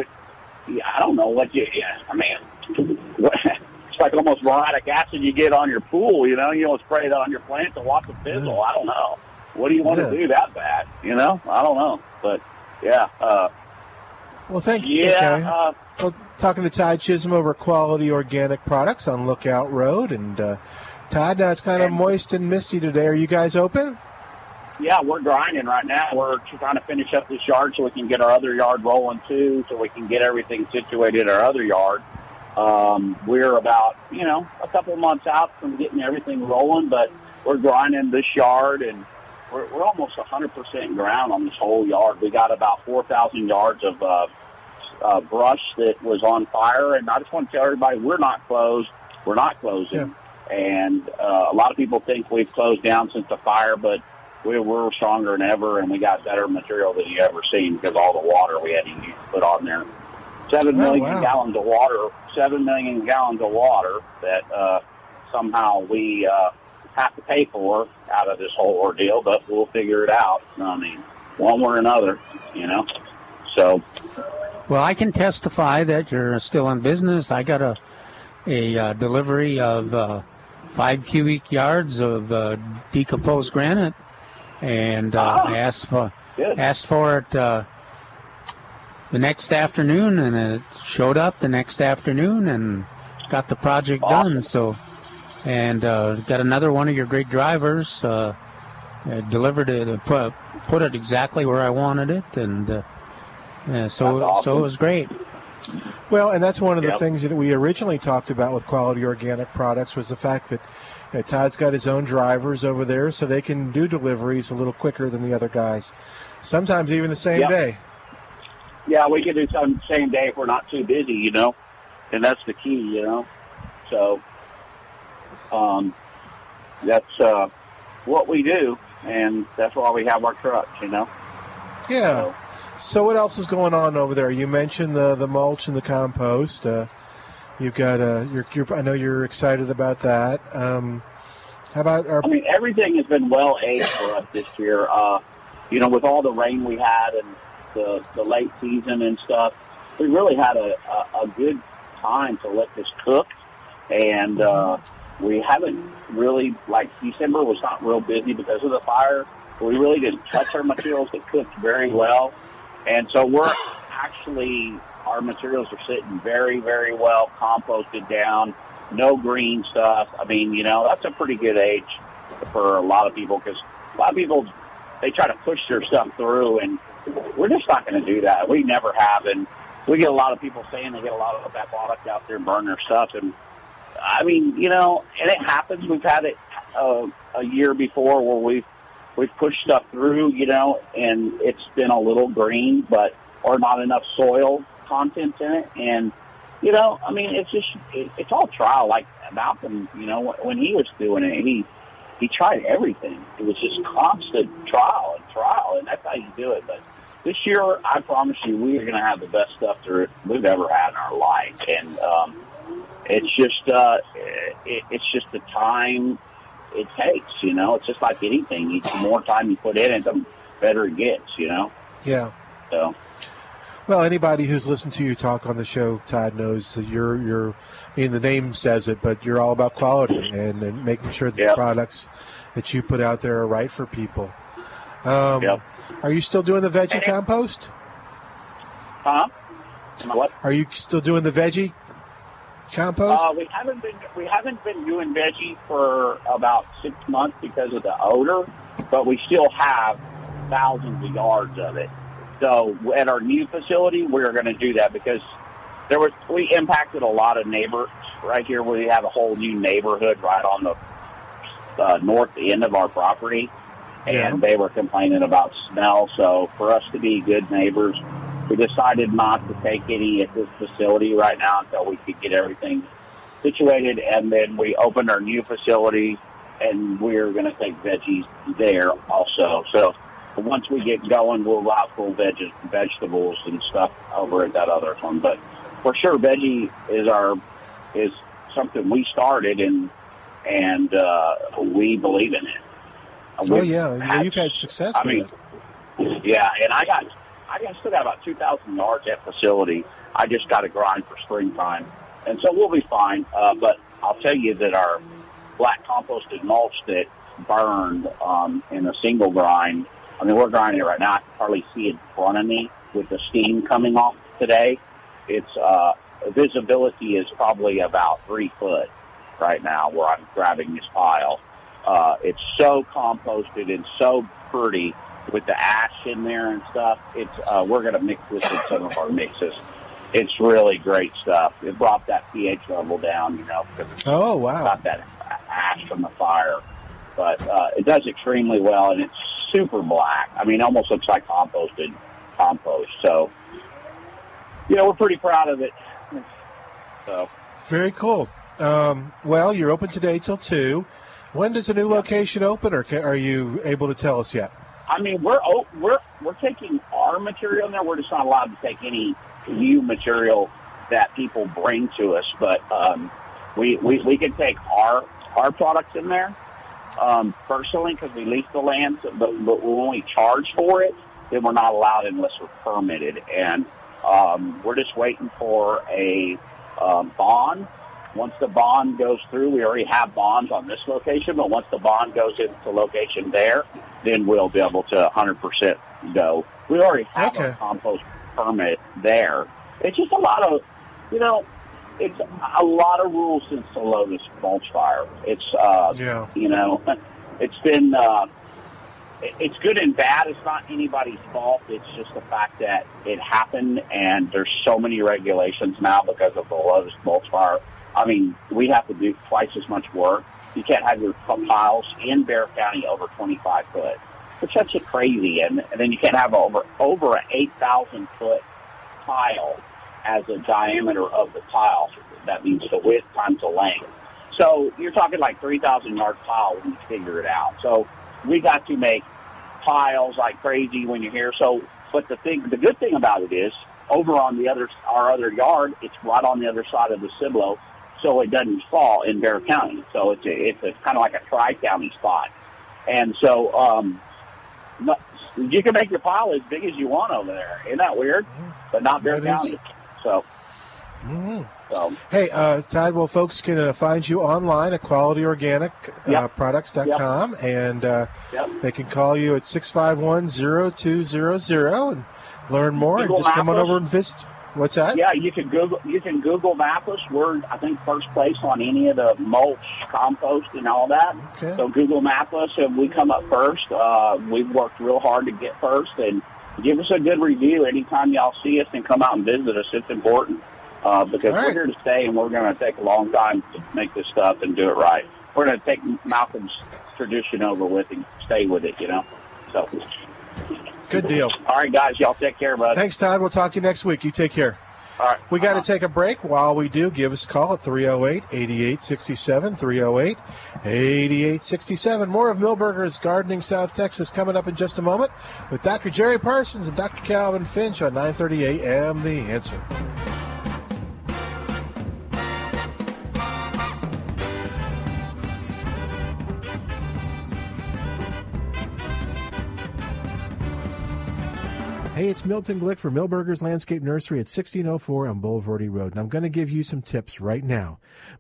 yeah, I don't know what you. Yeah, I mean, what, it's like almost muriatic acid you get on your pool. You know, you don't spray it on your plants and watch it fizzle. I don't know. What do you want Yeah. to do that bad? You know, I don't know, but yeah, uh, Well, thank you. yeah. Okay. Uh, Well, talking to Ty Chisholm over Quality Organic Products on Lookout Road, and uh, Todd, now it's kind of moist and misty today. Are you guys open? Yeah, we're grinding right now. We're trying to finish up this yard so we can get our other yard rolling too, so we can get everything situated in our other yard. Um, we're about, you know, a couple of months out from getting everything rolling, but we're grinding this yard and we're, we're almost 100% ground on this whole yard. We got about 4,000 yards of uh, uh, brush that was on fire, and I just want to tell everybody we're not closed. We're not closing. And uh, a lot of people think we've closed down since the fire, but we're, we're stronger than ever, and we got better material than you ever seen because all the water we had to put on there. Seven Oh, million wow. gallons of water, seven million gallons of water that uh, somehow we uh, have to pay for out of this whole ordeal, but we'll figure it out. I mean, one way or another, you know. So Well, I can testify that you're still in business. I got a a uh, delivery of uh, five cubic yards of uh, decomposed granite, and uh, Ah. I asked for Good. asked for it uh, the next afternoon, and it showed up the next afternoon, and got the project done. So, and uh, got another one of your great drivers. Uh, uh, delivered it, uh, put, put it exactly where I wanted it, and uh, so awesome. so it was great. Well, and that's one of the Yep. things that we originally talked about with Quality Organic Products was the fact that you know, Todd's got his own drivers over there, so they can do deliveries a little quicker than the other guys. Sometimes even the same Yep. day. yeah, we can do some same day if we're not too busy, you know, and that's the key, you know. So, um, that's uh, what we do, and that's why we have our trucks, you know. Yeah. So what else is going on over there? You mentioned the the mulch and the compost. Uh, you've got uh, you're, you're I know you're excited about that. Um, how about our I mean, everything has been well aged for us this year. Uh, you know, with all the rain we had and the the late season and stuff, we really had a a, a good time to let this cook, and uh, we haven't really like December was not real busy because of the fire. We really didn't touch our materials. It cooked very well, and so we're actually our materials are sitting very very well composted down. No green stuff. I mean, you know, that's a pretty good age for a lot of people because a lot of people they try to push their stuff through, and we're just not going to do that. We never have, and we get a lot of people saying they get a lot of that product out there and burn their stuff, and I mean, you know, and it happens. We've had it uh, a year before where we've we've pushed stuff through, you know, and it's been a little green, but or not enough soil content in it, and you know, I mean, it's just it, it's all trial. Like Malcolm, you know, when he was doing it, he he tried everything. It was just constant trial and trial, and that's how you do it. But this year, I promise you, we are going to have the best stuff that we've ever had in our life, and um, it's just uh, it, it's just the time it takes. You know, it's just like anything. You- The more time you put in it, the better it gets. You know, yeah. so. Well, anybody who's listened to you talk on the show, Todd knows that you're you're. I mean, the name says it, but you're all about quality and, and making sure that the products that you put out there are right for people. Um, Yep. Are you still doing the veggie compost? Huh? What? Are you still doing the veggie compost? Uh, we haven't been we haven't been doing veggie for about six months because of the odor, but we still have thousands of yards of it. So at our new facility, we're going to do that because there was we impacted a lot of neighbors right here. We have a whole new neighborhood right on the uh, north end of our property, and they were complaining about smell. So for us to be good neighbors, we decided not to take any at this facility right now until we could get everything situated, and then we opened our new facility, and we're going to take veggies there also. So once we get going, we'll allow full veg- vegetables and stuff over at that other one. But for sure, veggie is our is something we started and and uh, we believe in it. Oh yeah, yeah, you've had success I with mean, it. yeah, and I got I still got about two thousand yards at facility. I just got to grind for springtime, and so we'll be fine. Uh, but I'll tell you that our black composted mulch that burned um, in a single grind. I mean, we're grinding it right now. I can hardly see it in front of me with the steam coming off today. It's uh, visibility is probably about three foot right now where I'm grabbing this pile. Uh, it's so composted and so pretty with the ash in there and stuff. It's uh, we're going to mix this in some of our mixes. It's really great stuff. It brought that pH level down, you know, because it's Oh wow. got that ash from the fire. But uh, it does extremely well, and it's super black. I mean, almost looks like composted compost. So, you know, we're pretty proud of it. So, Very cool. Um, well, you're open today till two. When does the new location open, or are you able to tell us yet? I mean, we're oh, we're we're taking our material there. We're just not allowed to take any new material that people bring to us. But um, we, we we can take our our products in there um, personally because we lease the land. But, but when we charge for it, then we're not allowed unless we're permitted. And um, we're just waiting for a um, bond. Once the bond goes through, we already have bonds on this location, but once the bond goes into location there, then we'll be able to 100% go. We already have a compost permit there. It's just a lot of, you know, it's a lot of rules since the Lotus mulch fire. It's, uh, Yeah. you know, it's been, uh, it's good and bad. It's not anybody's fault. It's just the fact that it happened, and there's so many regulations now because of the Lotus mulch fire. I mean, we have to do twice as much work. You can't have your piles in Bexar County over 25 foot, which that's just crazy. And, and then you can't have over over an 8,000 foot pile as a diameter of the tile. That means the width times the length. So you're talking like 3,000 yard pile when you figure it out. So we got to make piles like crazy when you're here. So, but the thing, the good thing about it is over on the other, our other yard, it's right on the other side of the Cibolo, so it doesn't fall in Bexar County. So it's a, it's a kind of like a tri-county spot. And so, um, you can make your pile as big as you want over there. Isn't that weird? But not Bexar That is. County. So, Mhm. so Hey, uh, Todd, well, folks can uh, find you online at qualityorganicproducts.com, and uh, they can call you at 651-0200 and learn more, Google and just come on over and visit. What's that? Yeah, you can Google you can Google map us. We're I think first place on any of the mulch, compost, and all that. Okay. So Google map us, and we come up first. Uh, we've worked real hard to get first, and give us a good review anytime y'all see us and come out and visit us. It's important uh, because we're here to stay, and we're going to take a long time to make this stuff and do it right. We're going to take Malcolm's tradition over with and stay with it. You know. So. Good deal. All right, guys, y'all take care, bud. Thanks, Todd. We'll talk to you next week. You take care. All right. We got to take a break. While we do, give us a call at 308 8867. 308 8867. More of Milberger's Gardening South Texas coming up in just a moment with Dr. Jerry Parsons and Dr. Calvin Finch on 930 a.m. The Answer. Hey, it's Milton Glick for Milberger's Landscape Nursery at 1604 on Bulverde Road. And I'm going to give you some tips right now.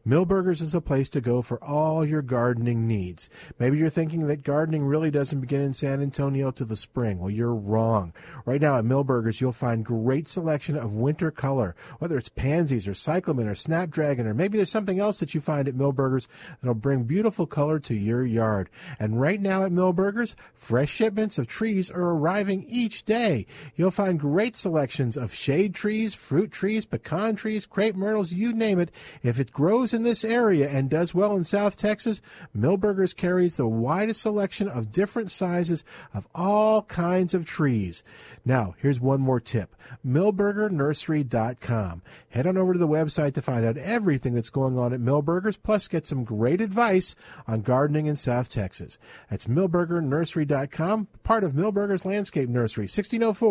Milberger's is the place to go for all your gardening needs. Maybe you're thinking that gardening really doesn't begin in San Antonio to the spring. Well, you're wrong. Right now at Milberger's, you'll find great selection of winter color, whether it's pansies or cyclamen or snapdragon, or maybe there's something else that you find at Milberger's that'll bring beautiful color to your yard. And right now at Milberger's, fresh shipments of trees are arriving each day. You'll find great selections of shade trees, fruit trees, pecan trees, crepe myrtles, you name it. If it grows in this area and does well in South Texas, Milberger's carries the widest selection of different sizes of all kinds of trees. Now, here's one more tip. MilbergerNursery.com. Head on over to the website to find out everything that's going on at Milberger's, plus get some great advice on gardening in South Texas. That's MilbergerNursery.com, part of Milberger's Landscape Nursery, 1604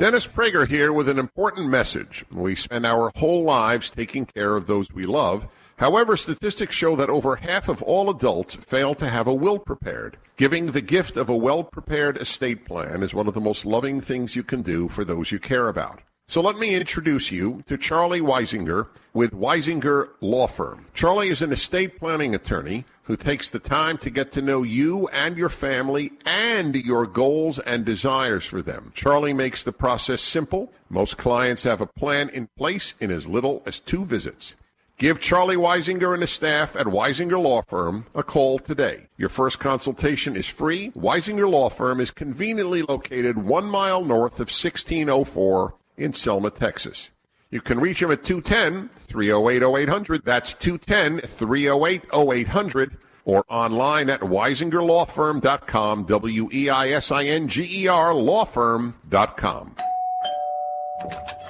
Dennis Prager here with an important message. We spend our whole lives taking care of those we love. However, statistics show that over half of all adults fail to have a will prepared. Giving the gift of a well prepared estate plan is one of the most loving things you can do for those you care about. So let me introduce you to Charlie Weisinger with Weisinger Law Firm. Charlie is an estate planning attorney who takes the time to get to know you and your family and your goals and desires for them. Charlie makes the process simple. Most clients have a plan in place in as little as two visits. Give Charlie Weisinger and his staff at Weisinger Law Firm a call today. Your first consultation is free. Weisinger Law Firm is conveniently located one mile north of 1604 in Selma, Texas. You can reach him at 210 308 0800. That's 210 308 0800 or online at weisingerlawfirm.com. W E I S I N G E R lawfirm.com.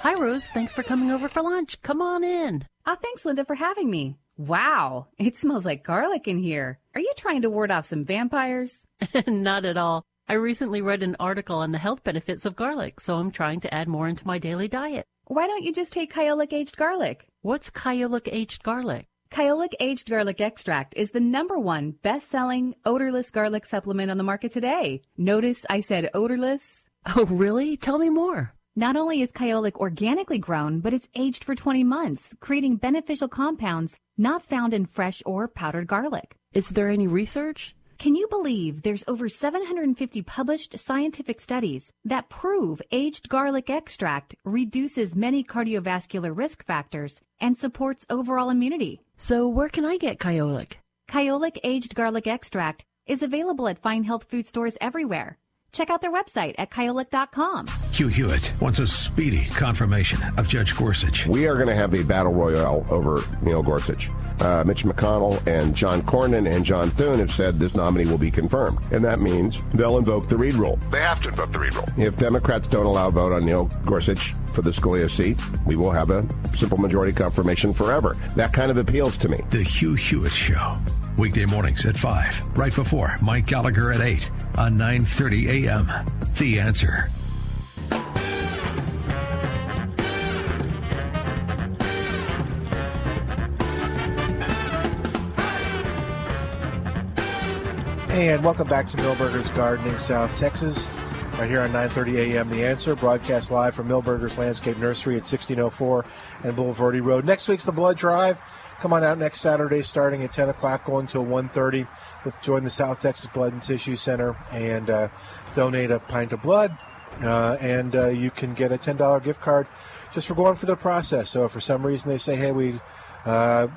Hi, Rose. Thanks for coming over for lunch. Come on in. Oh, thanks, Linda, for having me. Wow, it smells like garlic in here. Are you trying to ward off some vampires? Not at all. I recently read an article on the health benefits of garlic, so I'm trying to add more into my daily diet. Why don't you just take Kyolic aged garlic? What's Kyolic aged garlic? Kyolic aged garlic extract is the number one best-selling odorless garlic supplement on the market today. Notice I said odorless. Oh, really? Tell me more. Not only is Kyolic organically grown, but it's aged for 20 months, creating beneficial compounds not found in fresh or powdered garlic. Is there any research? Can you believe there's over 750 published scientific studies that prove aged garlic extract reduces many cardiovascular risk factors and supports overall immunity? So where can I get Kyolic? Kyolic aged garlic extract is available at fine health food stores everywhere. Check out their website at kyolic.com. Hugh Hewitt wants a speedy confirmation of Judge Gorsuch. We are going to have a battle royale over Neil Gorsuch. Uh, Mitch McConnell and John Cornyn and John Thune have said this nominee will be confirmed. And that means they'll invoke the Reid rule. They have to invoke the Reid rule. If Democrats don't allow a vote on Neil Gorsuch for the Scalia seat, we will have a simple majority confirmation forever. That kind of appeals to me. The Hugh Hewitt Show. Weekday mornings at 5, right before Mike Gallagher at 8 on 9.30 a.m. The Answer. And welcome back to Milberger's Gardening, South Texas. Right here on 9:30 a.m. The Answer, broadcast live from Milberger's Landscape Nursery at 1604 and Bulverde Road. Next week's the Blood Drive. Come on out next Saturday, starting at 10 o'clock, going until 1:30. With join the South Texas Blood and Tissue Center and uh, donate a pint of blood, uh, and uh, you can get a $10 gift card just for going through the process. So if for some reason they say, hey, we uh,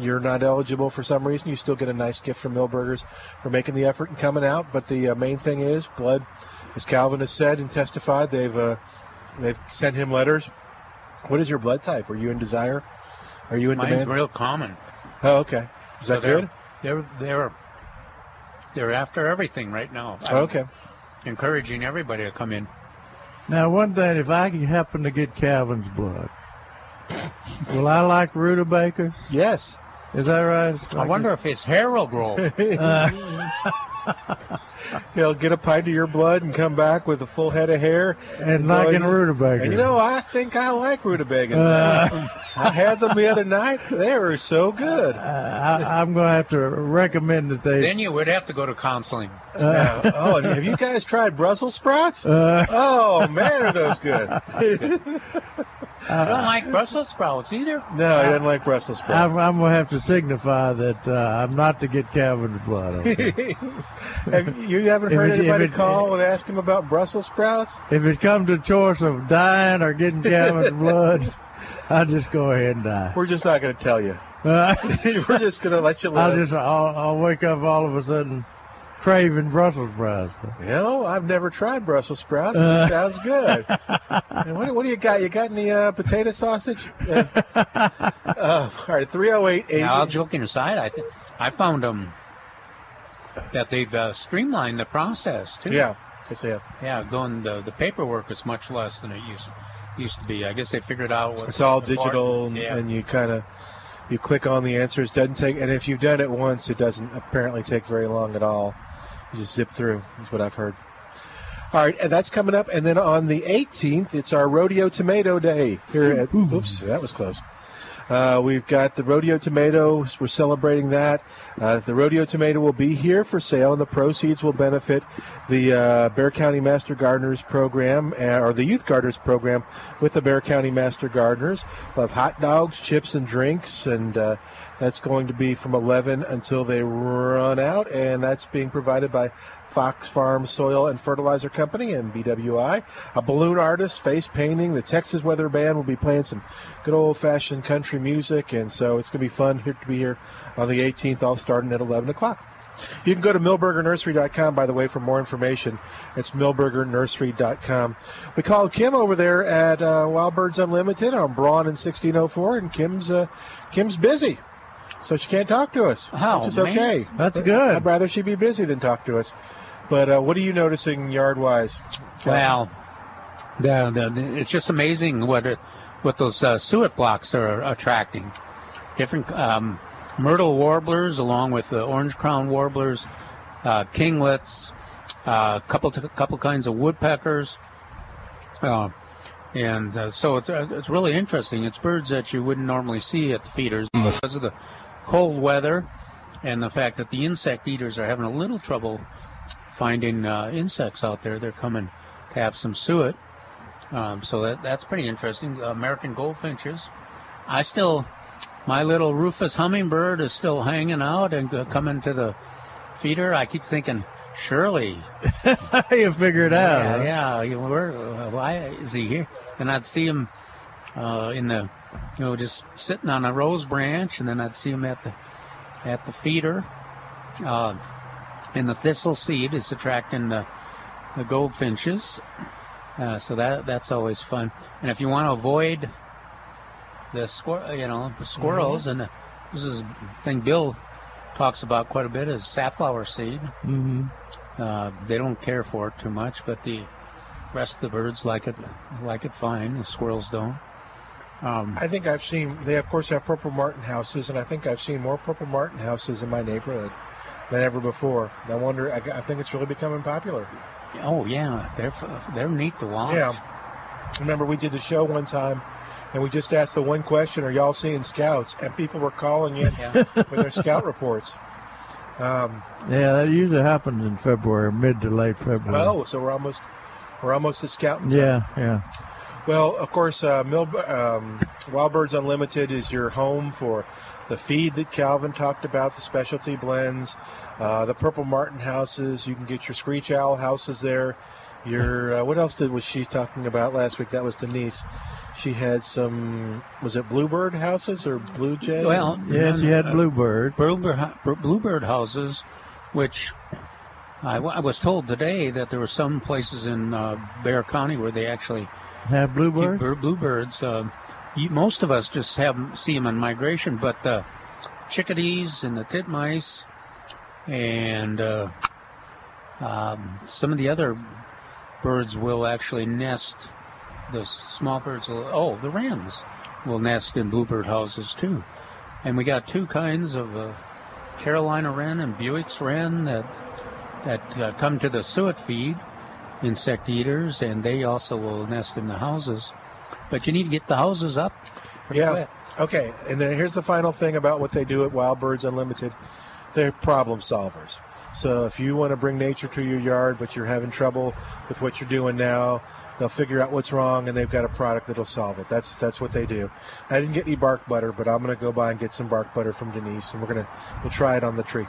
you're not eligible for some reason, you still get a nice gift from Milberger's for making the effort and coming out. But the uh, main thing is blood, as Calvin has said and testified. They've uh, they've sent him letters. What is your blood type? Are you in desire? Are you in Mine's demand? real common. Oh, okay. Is So that they're- good? They're they're they're after everything right now. Oh, okay. Encouraging everybody to come in. Now, one thing, if I happen to get Calvin's blood, will I like rutabagas? Yes. Is that right? I wonder if his hair will grow. He'll get a pint of your blood and come back with a full head of hair. And like in rutabaga. And you know, I think I like rutabagas. Uh. I had them the other night. They were so good. I, I'm going to have to recommend that they. Then you would have to go to counseling. Uh, oh, and have you guys tried Brussels sprouts? Uh. oh man, are those good? I don't like Brussels sprouts either. No, I didn't like Brussels sprouts. I'm, I'm going to have to signify that uh, I'm not to get Calvin's blood. Okay? Have, you haven't heard it- anybody it- call and ask him about Brussels sprouts? if it comes to choice of dying or getting Calvin's blood, I'll just go ahead and die. We're just not going to tell you. Uh, We're just going to let you live. I'll just I'll, I'll wake up all of a sudden craving Brussels sprouts. You know, I've never tried Brussels sprouts, but Uh. it sounds good. And what, what do you got? You got any uh, potato sausage? Uh, uh, all right, 308 Now, all joking aside, I th- I found um that they've uh, streamlined the process too. Yeah, yes, they have. Yeah, going the the paperwork is much less than it used used to be. I guess they figured out what It's all important. digital, and, Yeah. and you kind of you click on the answers. Doesn't take, and if you've done it once, it doesn't apparently take very long at all. You just zip through. Is what I've heard. All right, and that's coming up, and then on the 18th, it's our Rodeo Tomato Day here at. Oops, that was close. Uh, we've got the rodeo tomatoes. We're celebrating that. Uh, the rodeo tomato will be here for sale, and the proceeds will benefit the uh, Bexar County Master Gardeners program uh, or the Youth Gardeners program with the Bexar County Master Gardeners. We'll have hot dogs, chips, and drinks, and uh, that's going to be from 11 until they run out, and that's being provided by Fox Farm Soil and Fertilizer Company and BWI. A balloon artist, face painting. The Texas Weather Band will be playing some good old fashioned country music, and so it's going to be fun here to be here on the 18th, all starting at 11 o'clock. You can go to milbergernursery.com, by the way, for more information. It's milbergernursery.com. We called Kim over there at uh, Wild Birds Unlimited on Braun and 1604, and Kim's uh, Kim's busy, so she can't talk to us, Oh, which is man. okay. That's good. I'd rather she be busy than talk to us. But uh, what are you noticing yard wise? Well, the, the, the- it's just amazing what it, what those uh, suet blocks are attracting. Different um, myrtle warblers, along with the orange crown warblers, uh, kinglets, a couple couple kinds of woodpeckers, uh, and uh, so it's uh, it's really interesting. It's birds that you wouldn't normally see at the feeders because of the cold weather and the fact that the insect eaters are having a little trouble finding uh, insects out there. They're coming to have some suet. Um, so that that's pretty interesting. American goldfinches. I still, my little Rufous hummingbird is still hanging out and uh, coming to the feeder. I keep thinking, surely. you figure it out. Yeah, huh? yeah. You know, where, uh, why is he here? And I'd see him uh, in the, you know, just sitting on a rose branch, and then I'd see him at the at the feeder. Uh, and the thistle seed is attracting the, the goldfinches. Uh, so that that's always fun. And if you want to avoid the squir- you know, the squirrels, and the, this is a thing Bill talks about quite a bit is safflower seed. Mm-hmm. Uh, they don't care for it too much, but the rest of the birds like it like it fine. The squirrels don't. Um, I think I've seen they of course have purple martin houses, and I think I've seen more purple martin houses in my neighborhood than ever before. I wonder. I, I think it's really becoming popular. oh yeah, they're they're neat to watch. Yeah. Remember, we did the show one time, and we just asked the one question: Are y'all seeing scouts? And people were calling in with their scout reports. Um, Yeah, that usually happens in February, mid to late February. oh, so we're almost we're almost at scouting. time. yeah, yeah. Well, of course, uh, Mil- um, Wild Birds Unlimited is your home for the feed that Calvin talked about, the specialty blends, uh, the Purple Martin houses. You can get your Screech Owl houses there. Your uh, what else did was she talking about last week? That was Denise. She had some. Was it Bluebird houses or Blue Jay? Well, Yes, you had uh, bluebird. Bluebird, bluebird houses, which I, w- I was told today that there were some places in uh, Bexar County where they actually Have keep bluebird. bluebirds. Uh, you, most of us just have see them in migration, but the chickadees and the titmice and uh, um, some of the other birds will actually nest. The small birds will. Oh, the wrens will nest in bluebird houses too. And we got two kinds of uh, Carolina wren and Bewick's wren that that uh, come to the suet feed, insect eaters, and they also will nest in the houses. But you need to get the houses up yeah. quick. Okay, and then here's the final thing about what they do at Wild Birds Unlimited. They're problem solvers. So if you want to bring nature to your yard, but you're having trouble with what you're doing now, they'll figure out what's wrong, and they've got a product that'll solve it. That's that's what they do. I didn't get any bark butter, but I'm going to go by and get some bark butter from Denise, and we're gonna we'll try it on the tree.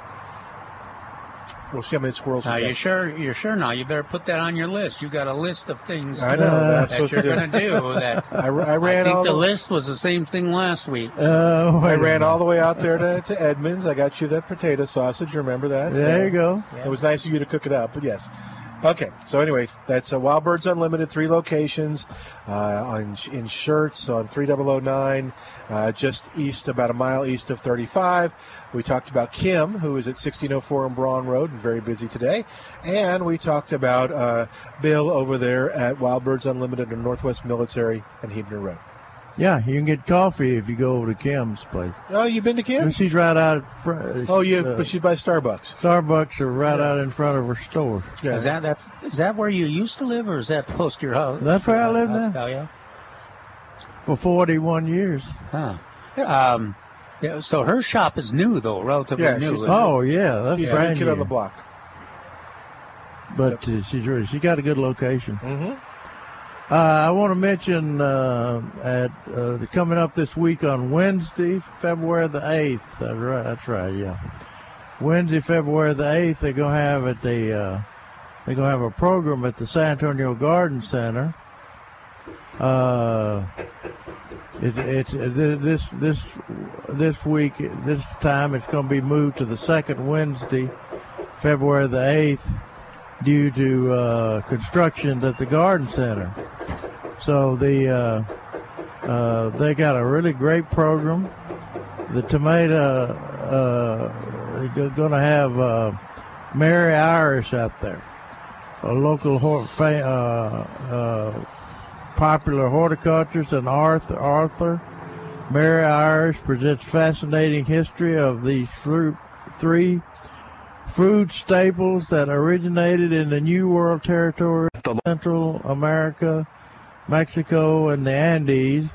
We'll see how many squirrels. Now you get. sure you're sure now you better put that on your list. You got a list of things I know, that that you're to going to do. That I, ra- I ran I think all the the list was the same thing last week. Oh, I ran all the way out there to, to Edmonds. I got you that potato sausage. Remember that? There you go. It was nice of you to cook it up, but yes. Okay, so anyway, that's uh, Wild Birds Unlimited, three locations uh, on in Schertz on 3009, uh, just east, about a mile east of 35. We talked about Kim, who is at 1604 on Braun Road, and very busy today. And we talked about uh, Bill over there at Wild Birds Unlimited on Northwest Military and Huebner Road. Yeah, you can get coffee if you go over to Kim's place. Oh, you've been to Kim's? And she's right out. Front, Oh, yeah, uh, but she's by Starbucks. Starbucks are right out in front of her store. Is that that's is that where you used to live, or is that close to your house? That's where I live now. Oh yeah. For 41 years. Huh. Um, yeah, so her shop is new though, relatively Yeah, new. she's- isn't it? Oh yeah, that's She's a brand new kid on the block. But uh, she's really, she got a good location. Mm-hmm. Uh, I want to mention uh, at uh, coming up this week on Wednesday, February the eighth. That's right. That's right. Yeah, Wednesday, February the eighth. They're gonna have at the uh, they're gonna have a program at the San Antonio Garden Center. Uh, it, it's uh, this this this week this time it's going to be moved to the second Wednesday, February the eighth, due to uh, construction at the Garden Center. So the uh, uh, they got a really great program. The tomato uh, they're going to have uh, Mary Irish out there, a local hor- popular horticulturist and Arthur Arthur. Mary Irish presents fascinating history of these fruit, three food staples that originated in the New World territory, Central America, Mexico, and the Andes,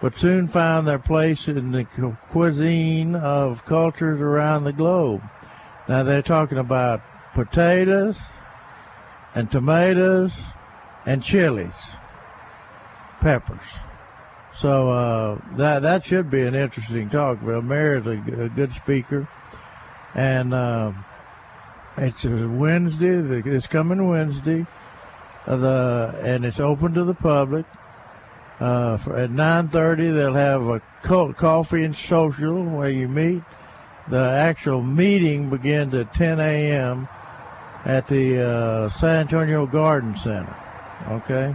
but soon found their place in the cuisine of cultures around the globe. Now they're talking about potatoes and tomatoes and chilies, peppers. So uh, that that should be an interesting talk. But Mary's a good speaker, and uh, it's Wednesday. It's coming Wednesday. Uh, the and it's open to the public. Uh, at 9:30, they'll have a co- coffee and social where you meet. The actual meeting begins at 10 a.m. at the uh, San Antonio Garden Center. Okay,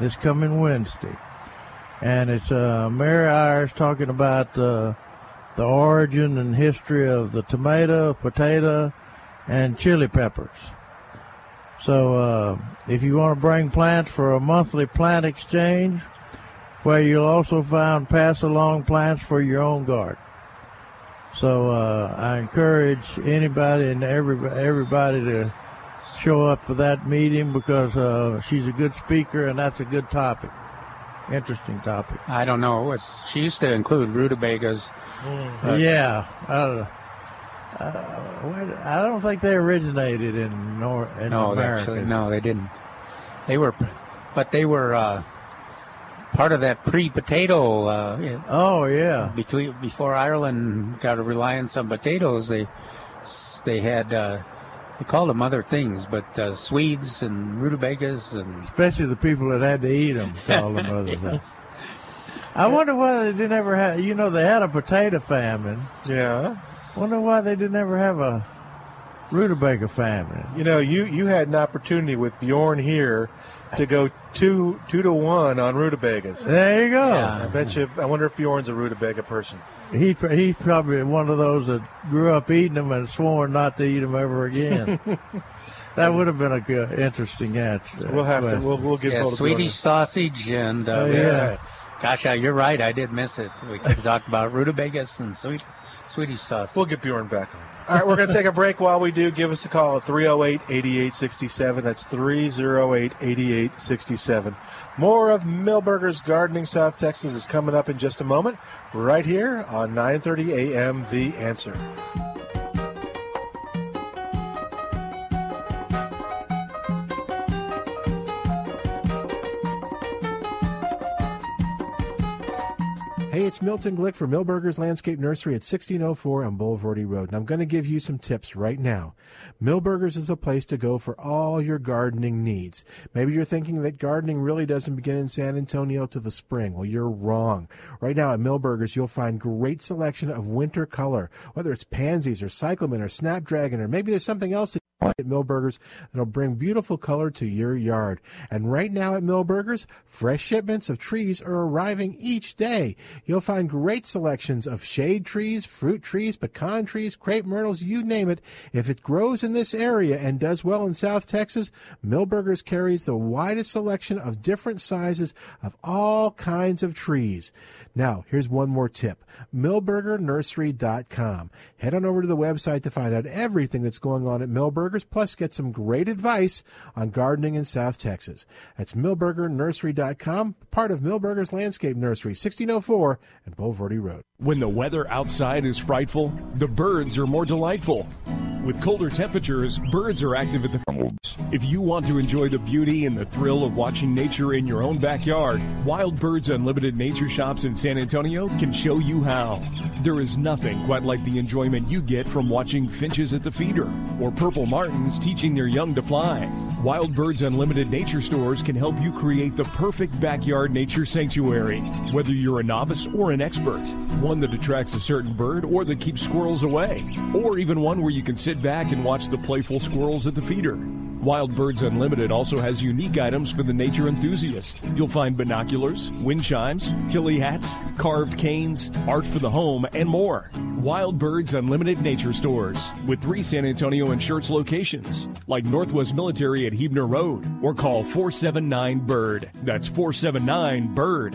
this coming Wednesday, and it's uh, Mary Irish talking about uh, the origin and history of the tomato, potato, and chili peppers. So uh, if you want to bring plants for a monthly plant exchange, where you'll also find pass along plants for your own garden. So uh, I encourage anybody and everybody, everybody to show up for that meeting because uh, she's a good speaker and that's a good topic, interesting topic. I don't know. It's, she used to include rutabagas. but- yeah, where- I don't think they originated in North in no, America. actually, no, they didn't. They were, but they were uh, part of that pre-potato. Uh, oh yeah. Between before Ireland got a reliance on potatoes, they they had uh, they called them other things, but uh, Swedes and rutabagas and Especially the people that had to eat them, called them other things. I wonder why they didn't ever have. You know, they had a potato famine. Yeah. Wonder why they didn't ever have a rutabaga famine. You know, you you had an opportunity with Bjorn here to go two two to one on rutabagas. There you go. I bet you. I wonder if Bjorn's a rutabaga person. he he's probably one of those that grew up eating them and sworn not to eat them ever again. that would have been a good, interesting answer. We'll have to. We'll, we'll get yeah, Swedish Bill. sausage and uh, Oh, yeah. gosh, uh, you're right. I did miss it. We could have talked about rutabagas and sweet Swedish sausage. We'll get Bjorn back on. All right, we're going to take a break. While we do, give us a call at 308 8867. That's 308 8867. More of Milberger's Gardening South Texas is coming up in just a moment, right here on 9:30 a.m. The Answer. Hey, it's Milton Glick for Milberger's Landscape Nursery at 1604 on Bulverde Road, and I'm going to give you some tips right now. Milberger's is a place to go for all your gardening needs. Maybe you're thinking that gardening really doesn't begin in San Antonio till the spring. Well, you're wrong. Right now at Milberger's, you'll find great selection of winter color, whether it's pansies or cyclamen or snapdragon, or maybe there's something else that at Milberger's that'll bring beautiful color to your yard. And right now at Milberger's, fresh shipments of trees are arriving each day. You'll find great selections of shade trees, fruit trees, pecan trees, crepe myrtles, you name it. If it grows in this area and does well in South Texas, Milberger's carries the widest selection of different sizes of all kinds of trees. Now, here's one more tip. MilbergerNursery.com. Head on over to the website to find out everything that's going on at Milberger's, plus get some great advice on gardening in South Texas. That's MilbergerNursery.com, part of Milberger's Landscape Nursery, 1604 and Bulverde Road. When the weather outside is frightful, the birds are more delightful. With colder temperatures, birds are active at the If you want to enjoy the beauty and the thrill of watching nature in your own backyard, Wild Birds Unlimited Nature Shops in San Antonio can show you how. There is nothing quite like the enjoyment you get from watching finches at the feeder or purple martins teaching their young to fly. Wild Birds Unlimited Nature Stores can help you create the perfect backyard nature sanctuary, whether you're a novice or an expert, one that attracts a certain bird or that keeps squirrels away, or even one where you can sit back and watch the playful squirrels at the feeder. Wild Birds Unlimited also has unique items for the nature enthusiast. You'll find binoculars, wind chimes, Tilley hats, carved canes, art for the home, and more. Wild Birds Unlimited Nature Stores with three San Antonio and Schertz locations, like Northwest Military at Huebner Road, or call 479 Bird. That's 479 Bird.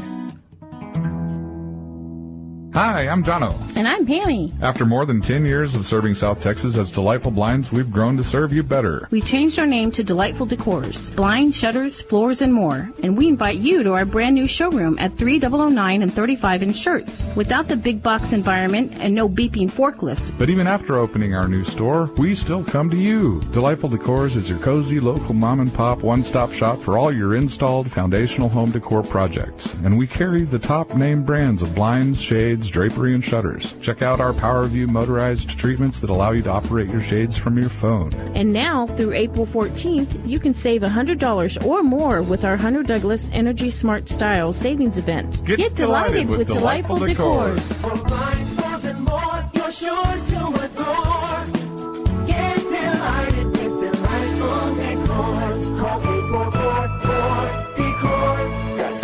Hi, I'm Jono. And I'm Pammy. After more than 10 years of serving South Texas as Delightful Blinds, we've grown to serve you better. We changed our name to Delightful Decors, blinds, shutters, floors, and more. And we invite you to our brand new showroom at 3009 and 35 in Schertz. Without the big box environment and no beeping forklifts, But even after opening our new store, we still come to you. Delightful Decors is your cozy local mom and pop one-stop shop for all your installed foundational home decor projects. And we carry the top name brands of blinds, shades, drapery, and shutters. Check out our PowerView motorized treatments that allow you to operate your shades from your phone. And now, through April 14th, you can save $100 or more with our Hunter Douglas Energy Smart Style Savings Event. Get delighted with Delightful Decors. For blinds, doors, and more, you're sure to adore. Get delighted with delightful decors. Call 844 decors. That's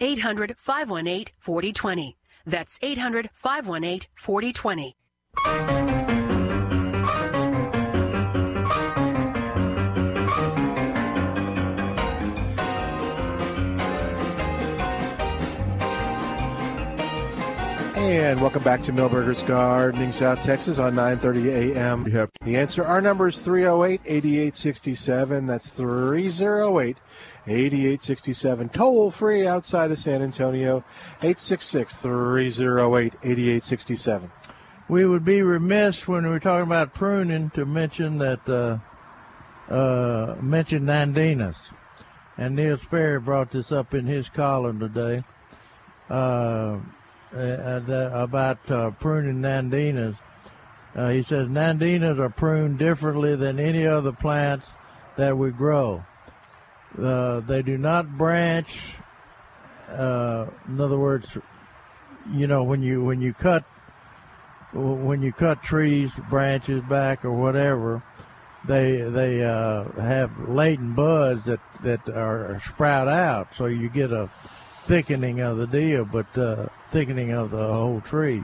800 518 4020. That's 800 518 4020. And welcome back to Milberger's Gardening, South Texas on 9:30 a.m. The answer, our number is 308-8867. That's 308-8867. Toll free outside of San Antonio, 866-308-8867. We would be remiss when we were talking about pruning to mention that uh, uh, mention nandinas, and Neil Sperry brought this up in his column today uh, uh, about uh, pruning nandinas. Uh, he says nandinas are pruned differently than any other plants that we grow. They do not branch. In other words, you know when you when you cut when you cut trees branches back or whatever, they they uh, have latent buds that that are sprout out, so you get a thickening of the deal, but uh, thickening of the whole tree.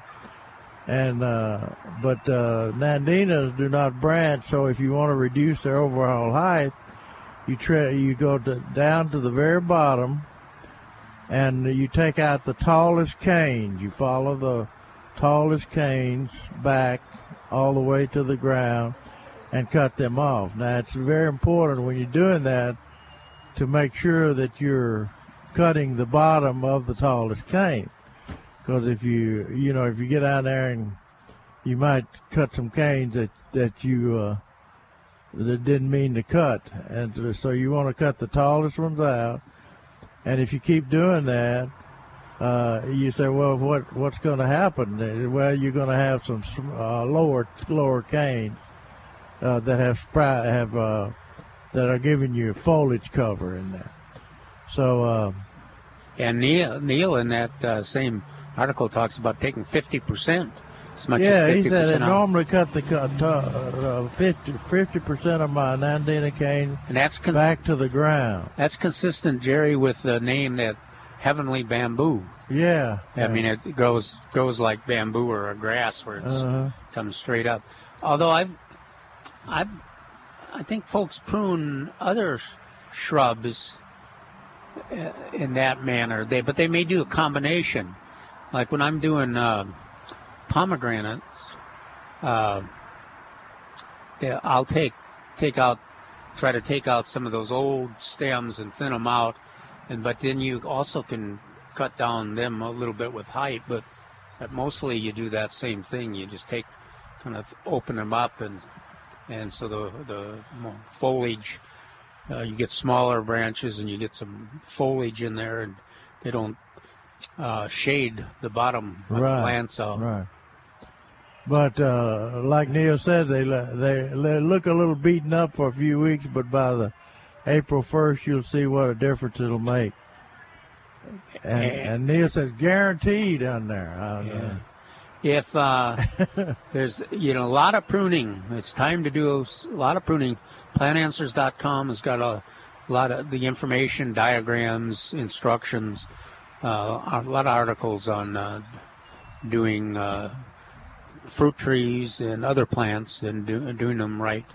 And uh, but uh, nandinas do not branch, so if you want to reduce their overall height, you try you go to, down to the very bottom, and you take out the tallest canes. You follow the tallest canes back all the way to the ground and cut them off. Now it's very important when you're doing that to make sure that you're cutting the bottom of the tallest cane. Because if you, you know, if you get out there and you might cut some canes that, that you, uh, that didn't mean to cut. And so you want to cut the tallest ones out. And if you keep doing that, uh, you say, well, what what's going to happen? Well, you're going to have some uh, lower lower canes uh, that have have uh, that are giving you foliage cover in there. So, uh, And Neil, Neil in that uh, same article talks about taking 50% as much yeah, as 50% he said it normally cut the cut uh, 50 percent of my nandina cane And that's cons- back to the ground. That's consistent, Jerry, with the name that Heavenly Bamboo. Yeah. I mean, it grows grows like bamboo or a grass where it Uh-huh. comes straight up. Although I've, I've, I think folks prune other shrubs uh, in that manner. They, but they may do a combination. Like when I'm doing uh, pomegranates, uh, I'll take take out, try to take out some of those old stems and thin them out, and but then you also can cut down them a little bit with height, but, but mostly you do that same thing. You just take, kind of open them up, and and so the the foliage, uh, you get smaller branches, and you get some foliage in there, and they don't uh, shade the bottom of the plants out. Right. But uh, like Neil said, they they they look a little beaten up for a few weeks, but by the April first, you'll see what a difference it'll make. And, and Neil says guaranteed on there. Uh, If uh, there's you know a lot of pruning, it's time to do a lot of pruning. PlantAnswers.com has got a lot of the information, diagrams, instructions, uh, a lot of articles on uh, doing uh, fruit trees and other plants and do, doing them right.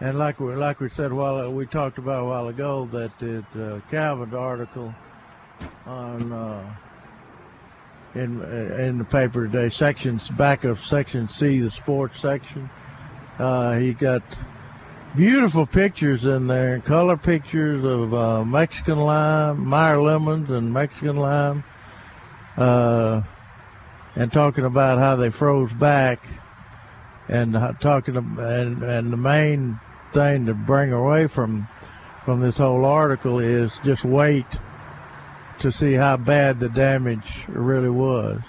And like we like we said while we talked about a while ago that it, uh, Calvin's article on uh, in in the paper today, sections back of section C, the sports section. Uh, he got beautiful pictures in there, color pictures of uh, Mexican lime, Meyer lemons, and Mexican lime, uh, and talking about how they froze back and talking and and the main thing to bring away from from this whole article is just wait to see how bad the damage really was.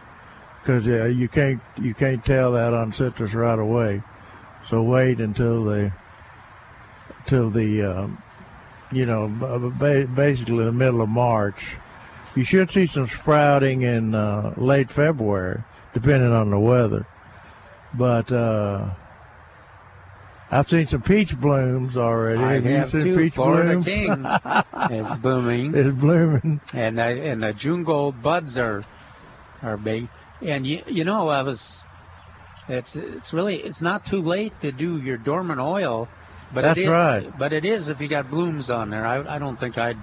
Because you can't you can't tell that on citrus right away. So wait until the till the um, you know basically the middle of march. You should see some sprouting in uh, late february depending on the weather. But uh I've seen some peach blooms already. I Have you have seen too. peach Florida blooms? King is blooming. It's blooming. and the, and the June gold buds are are big. And you you know I was it's it's really it's not too late to do your dormant oil, but That's it is, right. But it is if you got blooms on there. I I don't think I'd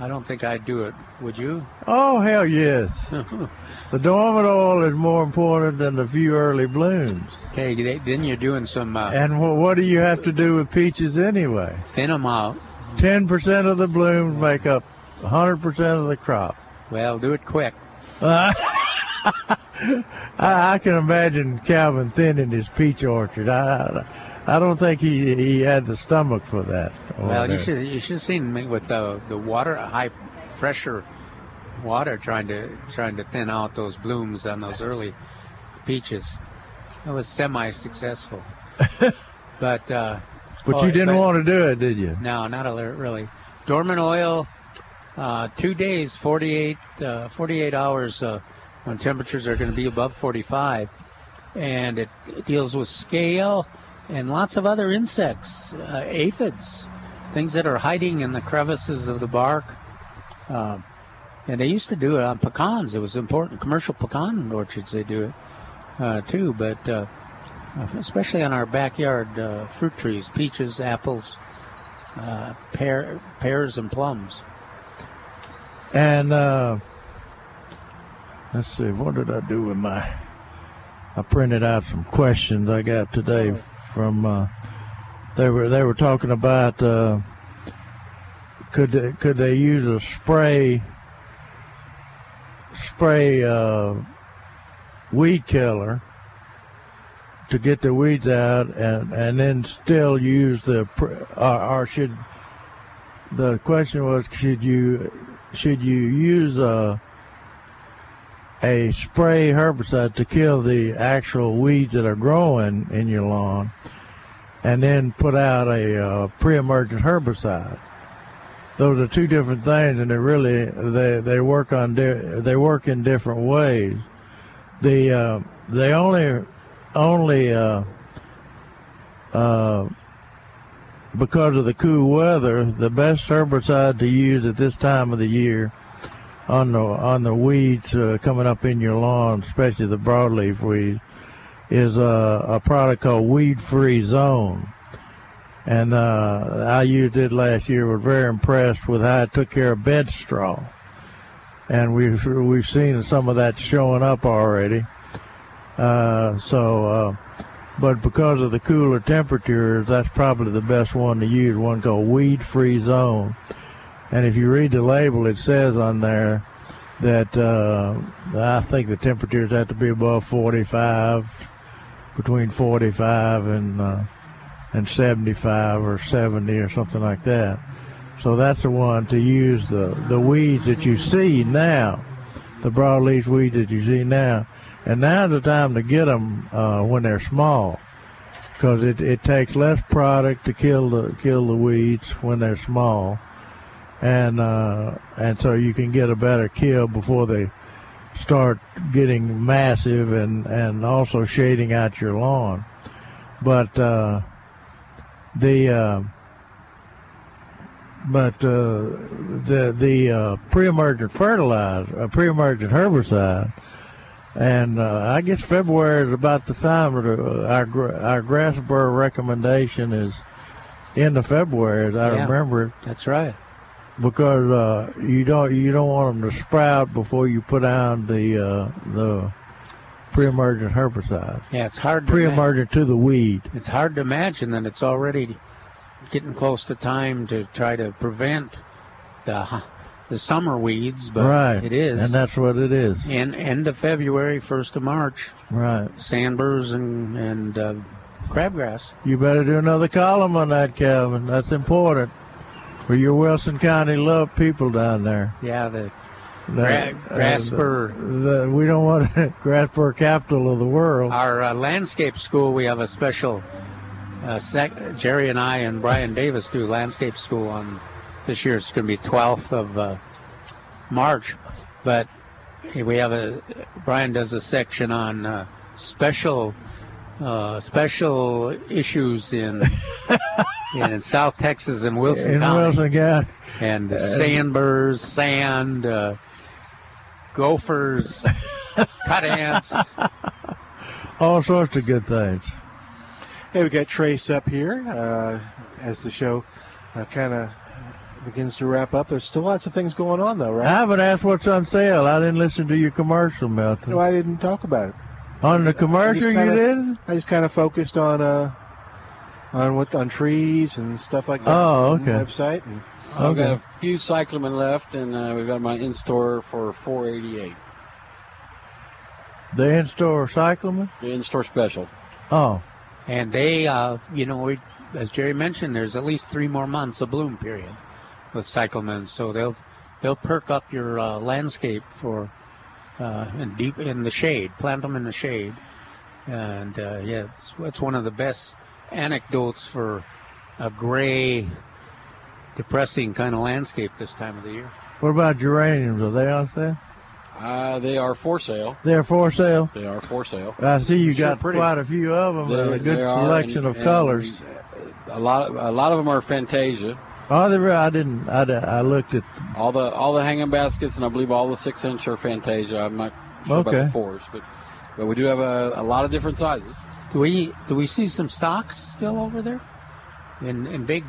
I don't think I'd do it. Would you? Oh hell yes. the dormant oil is more important than the few early blooms. Okay, then you're doing some uh, And wh- what do you have to do with peaches anyway? thin them out. Ten percent of the blooms make up hundred percent of the crop. Well, do it quick. Uh, I, I can imagine Calvin thinning his peach orchard. I, I don't think he he had the stomach for that. Well, you should you should have seen me with the the water high pressure water trying to trying to thin out those blooms on those early peaches. It was semi successful. but uh, But oh, you didn't but- want to do it, did you? No, not really. Dormant oil, uh, two days, 48, uh, 48 hours uh, when temperatures are going to be above 45. And it, it deals with scale and lots of other insects, uh, aphids, things that are hiding in the crevices of the bark. Um, and they used to do it on pecans. It was important. Commercial pecan orchards, they do it uh, too. But uh, especially on our backyard uh, fruit trees, peaches, apples, uh, pear, pears, and plums. And uh, let's see, what did I do with my? I printed out some questions I got today from. Uh, they were they were talking about uh, could they, could they use a spray spray uh, weed killer to get the weeds out and and then still use the or, or should the question was should you should you use a a spray herbicide to kill the actual weeds that are growing in your lawn and then put out a uh, pre-emergent herbicide. Those are two different things and they really they they work on di- they work in different ways. The uh, only only uh, uh, because of the cool weather, the best herbicide to use at this time of the year on the on the weeds uh, coming up in your lawn, especially the broadleaf weeds, is a, a product called Weed Free Zone. And uh, I used it last year. Was very impressed with how it took care of bed straw, and we've we've seen some of that showing up already. Uh, so. Uh, but because of the cooler temperatures, that's probably the best one to use, one called Weed Free Zone. And if you read the label, it says on there that uh, I think the temperatures have to be above 45, between 45 and uh, and 75 or 70 or something like that. So that's the one to use the the weeds that you see now, the broadleaf weeds that you see now. And now's the time to get them uh, when they're small, because it, it takes less product to kill the kill the weeds when they're small, and uh, and so you can get a better kill before they start getting massive and and also shading out your lawn. But uh, the uh, but uh, the the uh, pre-emergent fertilizer, uh, pre-emergent herbicide, and uh, I guess February is about the time our our grass burr recommendation is end of February, as I Yeah. remember it. That's right. Because uh, you don't you don't want them to sprout before you put on the uh, the pre-emergent herbicide. Yeah, it's hard. To Pre-emergent to the weed. It's hard to imagine that it's already getting close to time to try to prevent the the summer weeds, but right. it is. and that's what it is. in end of February, first of March, Right. sandburrs and and uh, crabgrass. You better do another column on that, Calvin. That's important for your Wilson County love people down there. Yeah, the Gra- grass uh, the- the- we don't want grass burr capital of the world. Our uh, landscape school, we have a special. Uh, sec- Jerry and I and Brian Davis do landscape school on this year. It's going to be 12th of uh, March, but we have a Brian does a section on uh, special uh, special issues in in South Texas and Wilson in County Wilson County. and Uh, sandburrs, sand, uh, gophers, cut ants. All sorts of good things. Hey, we got Trace up here uh, as the show uh, kind of begins to wrap up. There's still lots of things going on, though, right? I haven't asked what's on sale. I didn't listen to your commercial, Milton. No, I didn't talk about it. On the commercial, you kinda- didn't? I just kind of focused on uh, on what on trees and stuff like that. Oh, okay. website and I've got a few cyclamen left, and uh, we've got my in store for 488. The in-store cyclamen? The in store special. Oh. And they, uh, you know, we, as Jerry mentioned, there's at least three more months of bloom period with cyclamen, so they'll they'll perk up your uh, landscape for uh, in deep in the shade. Plant them in the shade, and uh, yeah, it's, it's one of the best anecdotes for a gray, depressing kind of landscape this time of the year. What about geraniums? Are they on sale? Uh, they are for sale. They're for sale. They are for sale. I see you Sure got pretty. quite a few of them and a good they are, selection and- of and colors. A lot, of, a lot of them are Fantasia. Oh, they were, I didn't. I, I looked at. All the all the hanging baskets, and I believe all the six inch are Fantasia. I'm not sure about the fours, but but we do have a, a lot of different sizes. Do we do we see some stocks still over there? In in big.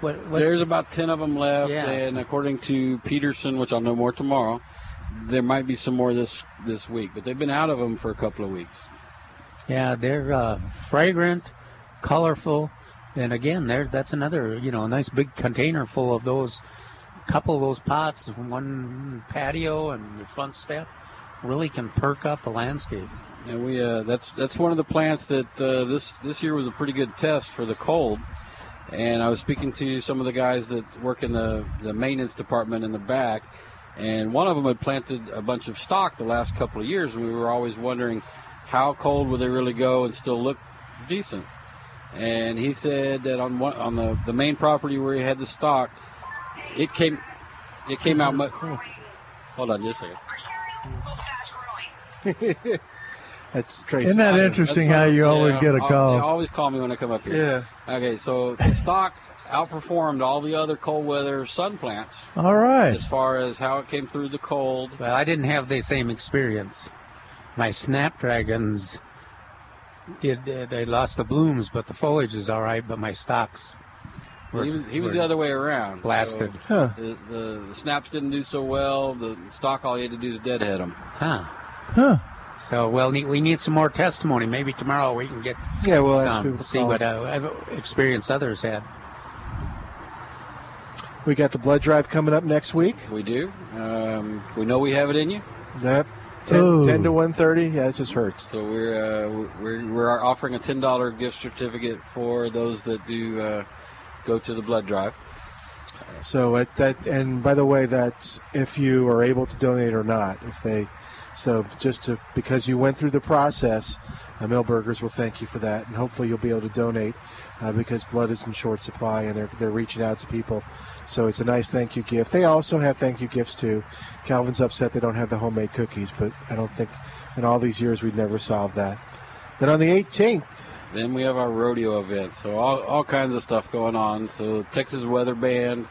What, what There's about ten of them left, Yeah. and according to Peterson, which I'll know more tomorrow, there might be some more this this week. But they've been out of them for a couple of weeks. Yeah, they're uh, fragrant, colorful, and again, there that's another you know a nice big container full of those, couple of those pots, one patio and your front step, really can perk up a landscape. And we uh, that's that's one of the plants that uh, this this year was a pretty good test for the cold. And I was speaking to some of the guys that work in the the maintenance department in the back, and one of them had planted a bunch of stock the last couple of years, and we were always wondering how cold would they really go and still look decent. And he said that on one on the the main property where he had the stock, it came it came out much. Hold on just a second. That's Tracy. Isn't that interesting how you always get a I'll- call? They always call me when I come up here. Yeah. Okay, so the stock outperformed all the other cold weather sun plants All right. as far as how it came through the cold. Well, I didn't have the same experience. My snapdragons did uh, they lost the blooms, but the foliage is all right. But my stocks. So he was, he was the other way around. Blasted. So the, the, the snaps didn't do so well. The stock, all you had to do is deadhead them. Huh. Huh. So well, we need some more testimony. Maybe tomorrow we can get Yeah, we'll ask some, people to see call. what uh, experience others had. We got the blood drive coming up next week. We do. Um, we know we have it in you. Yep. 10, Ooh. 10 to 130. Yeah, it just hurts. So we're uh, we're we're offering a ten dollar gift certificate for those that do uh, go to the blood drive. So at that, and by the way, that's if you are able to donate or not. If they, so just to because you went through the process, uh, Milberger's will thank you for that, and hopefully you'll be able to donate uh, because blood is in short supply, and they're they're reaching out to people. So it's a nice thank you gift. They also have thank you gifts too. Calvin's upset they don't have the homemade cookies, but I don't think in all these years we've never solved that. Then on the 18th, Then we have our rodeo event. So all, all kinds of stuff going on. So Texas Weather Band,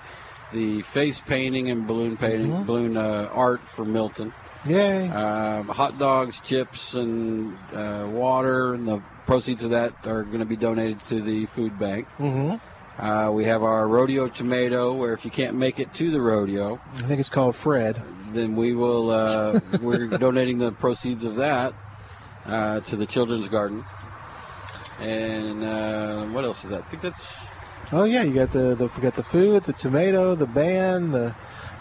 the face painting and balloon painting, Mhm. balloon uh, art for Milton. Yay. Um, hot dogs, chips, and uh, water, and the proceeds of that are going to be donated to the food bank. mm-hmm. Uh, we have our rodeo tomato, where if you can't make it to the rodeo, I think it's called Fred. then we will. Uh, we're donating the proceeds of that uh, to the children's garden. And uh, what else is that? I think that's Oh yeah, you got the, the we got the food, the tomato, the band, the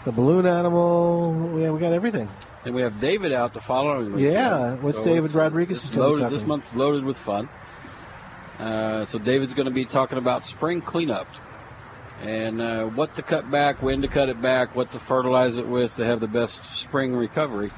the balloon animal. Yeah, we got everything. And we have David out the following week. Yeah, what's David Rodriguez is loaded, This month's loaded with fun. Uh, so David's going to be talking about spring cleanup and uh, what to cut back, when to cut it back, what to fertilize it with to have the best spring recovery.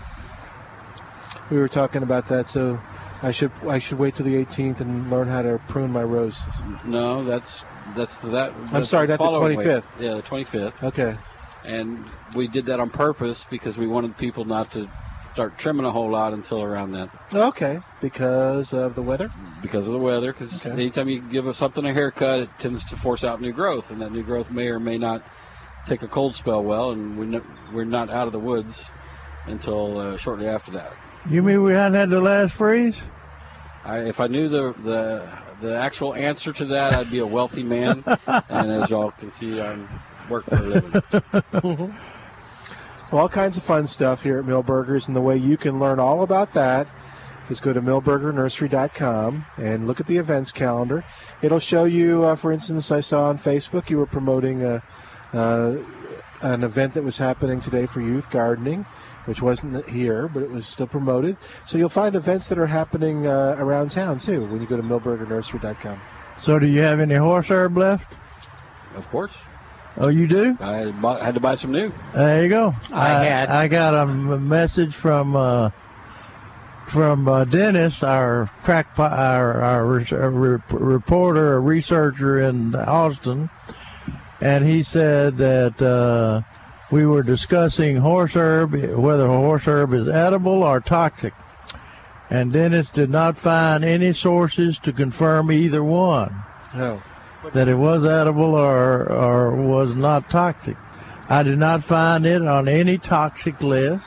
We were talking about that, so I should I should wait till the 18th and learn how to prune my roses. No, that's that's that. I'm that's sorry, not the following week. 25th. Yeah, the 25th. Okay. And we did that on purpose because we wanted people not to start trimming a whole lot until around then. Okay, because of the weather. because of the weather. Because Okay. anytime you give something a haircut, it tends to force out new growth, and that new growth may or may not take a cold spell well, and we're not, we're not out of the woods until uh, shortly after that. You mean we hadn't had the last freeze? I, if I knew the, the the actual answer to that, I'd be a wealthy man. and as y'all can see, I'm work for a living. all kinds of fun stuff here at Milberger's, and the way you can learn all about that is go to milbergernursery.com and look at the events calendar. It'll show you, uh, for instance, I saw on Facebook you were promoting a, uh, an event that was happening today for youth gardening, which wasn't here, but it was still promoted. So you'll find events that are happening uh, around town too when you go to milbergernursery.com. So, do you have any horse herb left? Of course. Oh, you do? I had, bought, had to buy some new. There you go. I had- I got a message from uh, from uh, Dennis, our crackpot, our our re- uh, re- reporter, a researcher in Austin, and he said that uh, we were discussing horse herb, whether horse herb is edible or toxic, and Dennis did not find any sources to confirm either one No. That it was edible or or was not toxic. I did not find it on any toxic list.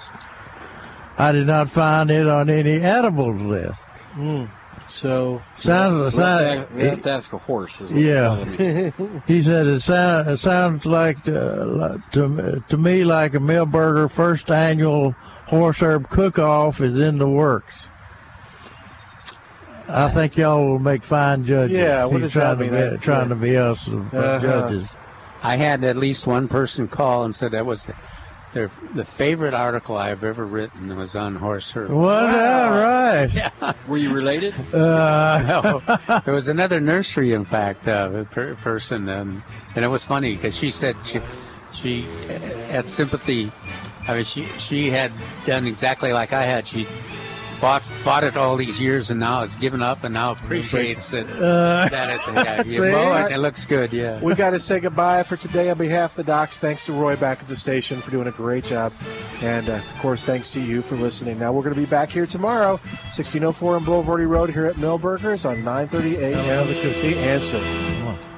I did not find it on any edible list. Mm. So Sounds we, have to, we have to ask a horse. Is what yeah. you're telling me. he said it, sound, it sounds like to, to to me like a Milberger first annual horse herb cook-off is in the works. I think y'all will make fine judges. Yeah, what He's does that trying mean? To be, trying to be us Uh-huh. judges. I had at least one person call and said that was the, their the favorite article I've ever written was on horse herb. Was that right? Yeah. Were you related? Uh, no, there was another nursery, in fact, uh, per- person, um, and it was funny because she said she she uh, had sympathy. I mean, she she had done exactly like I had. She bought bought it all these years and now it's given up and now appreciates it. Uh, that it, yeah, you see? mow it, it looks good. Yeah. we got to say goodbye for today on behalf of the docs. Thanks to Roy back at the station for doing a great job. And, uh, of course, thanks to you for listening. Now, we're going to be back here tomorrow, 1604 on Bulverde Road here at Milberger's on 9.30 a.m. The Answer.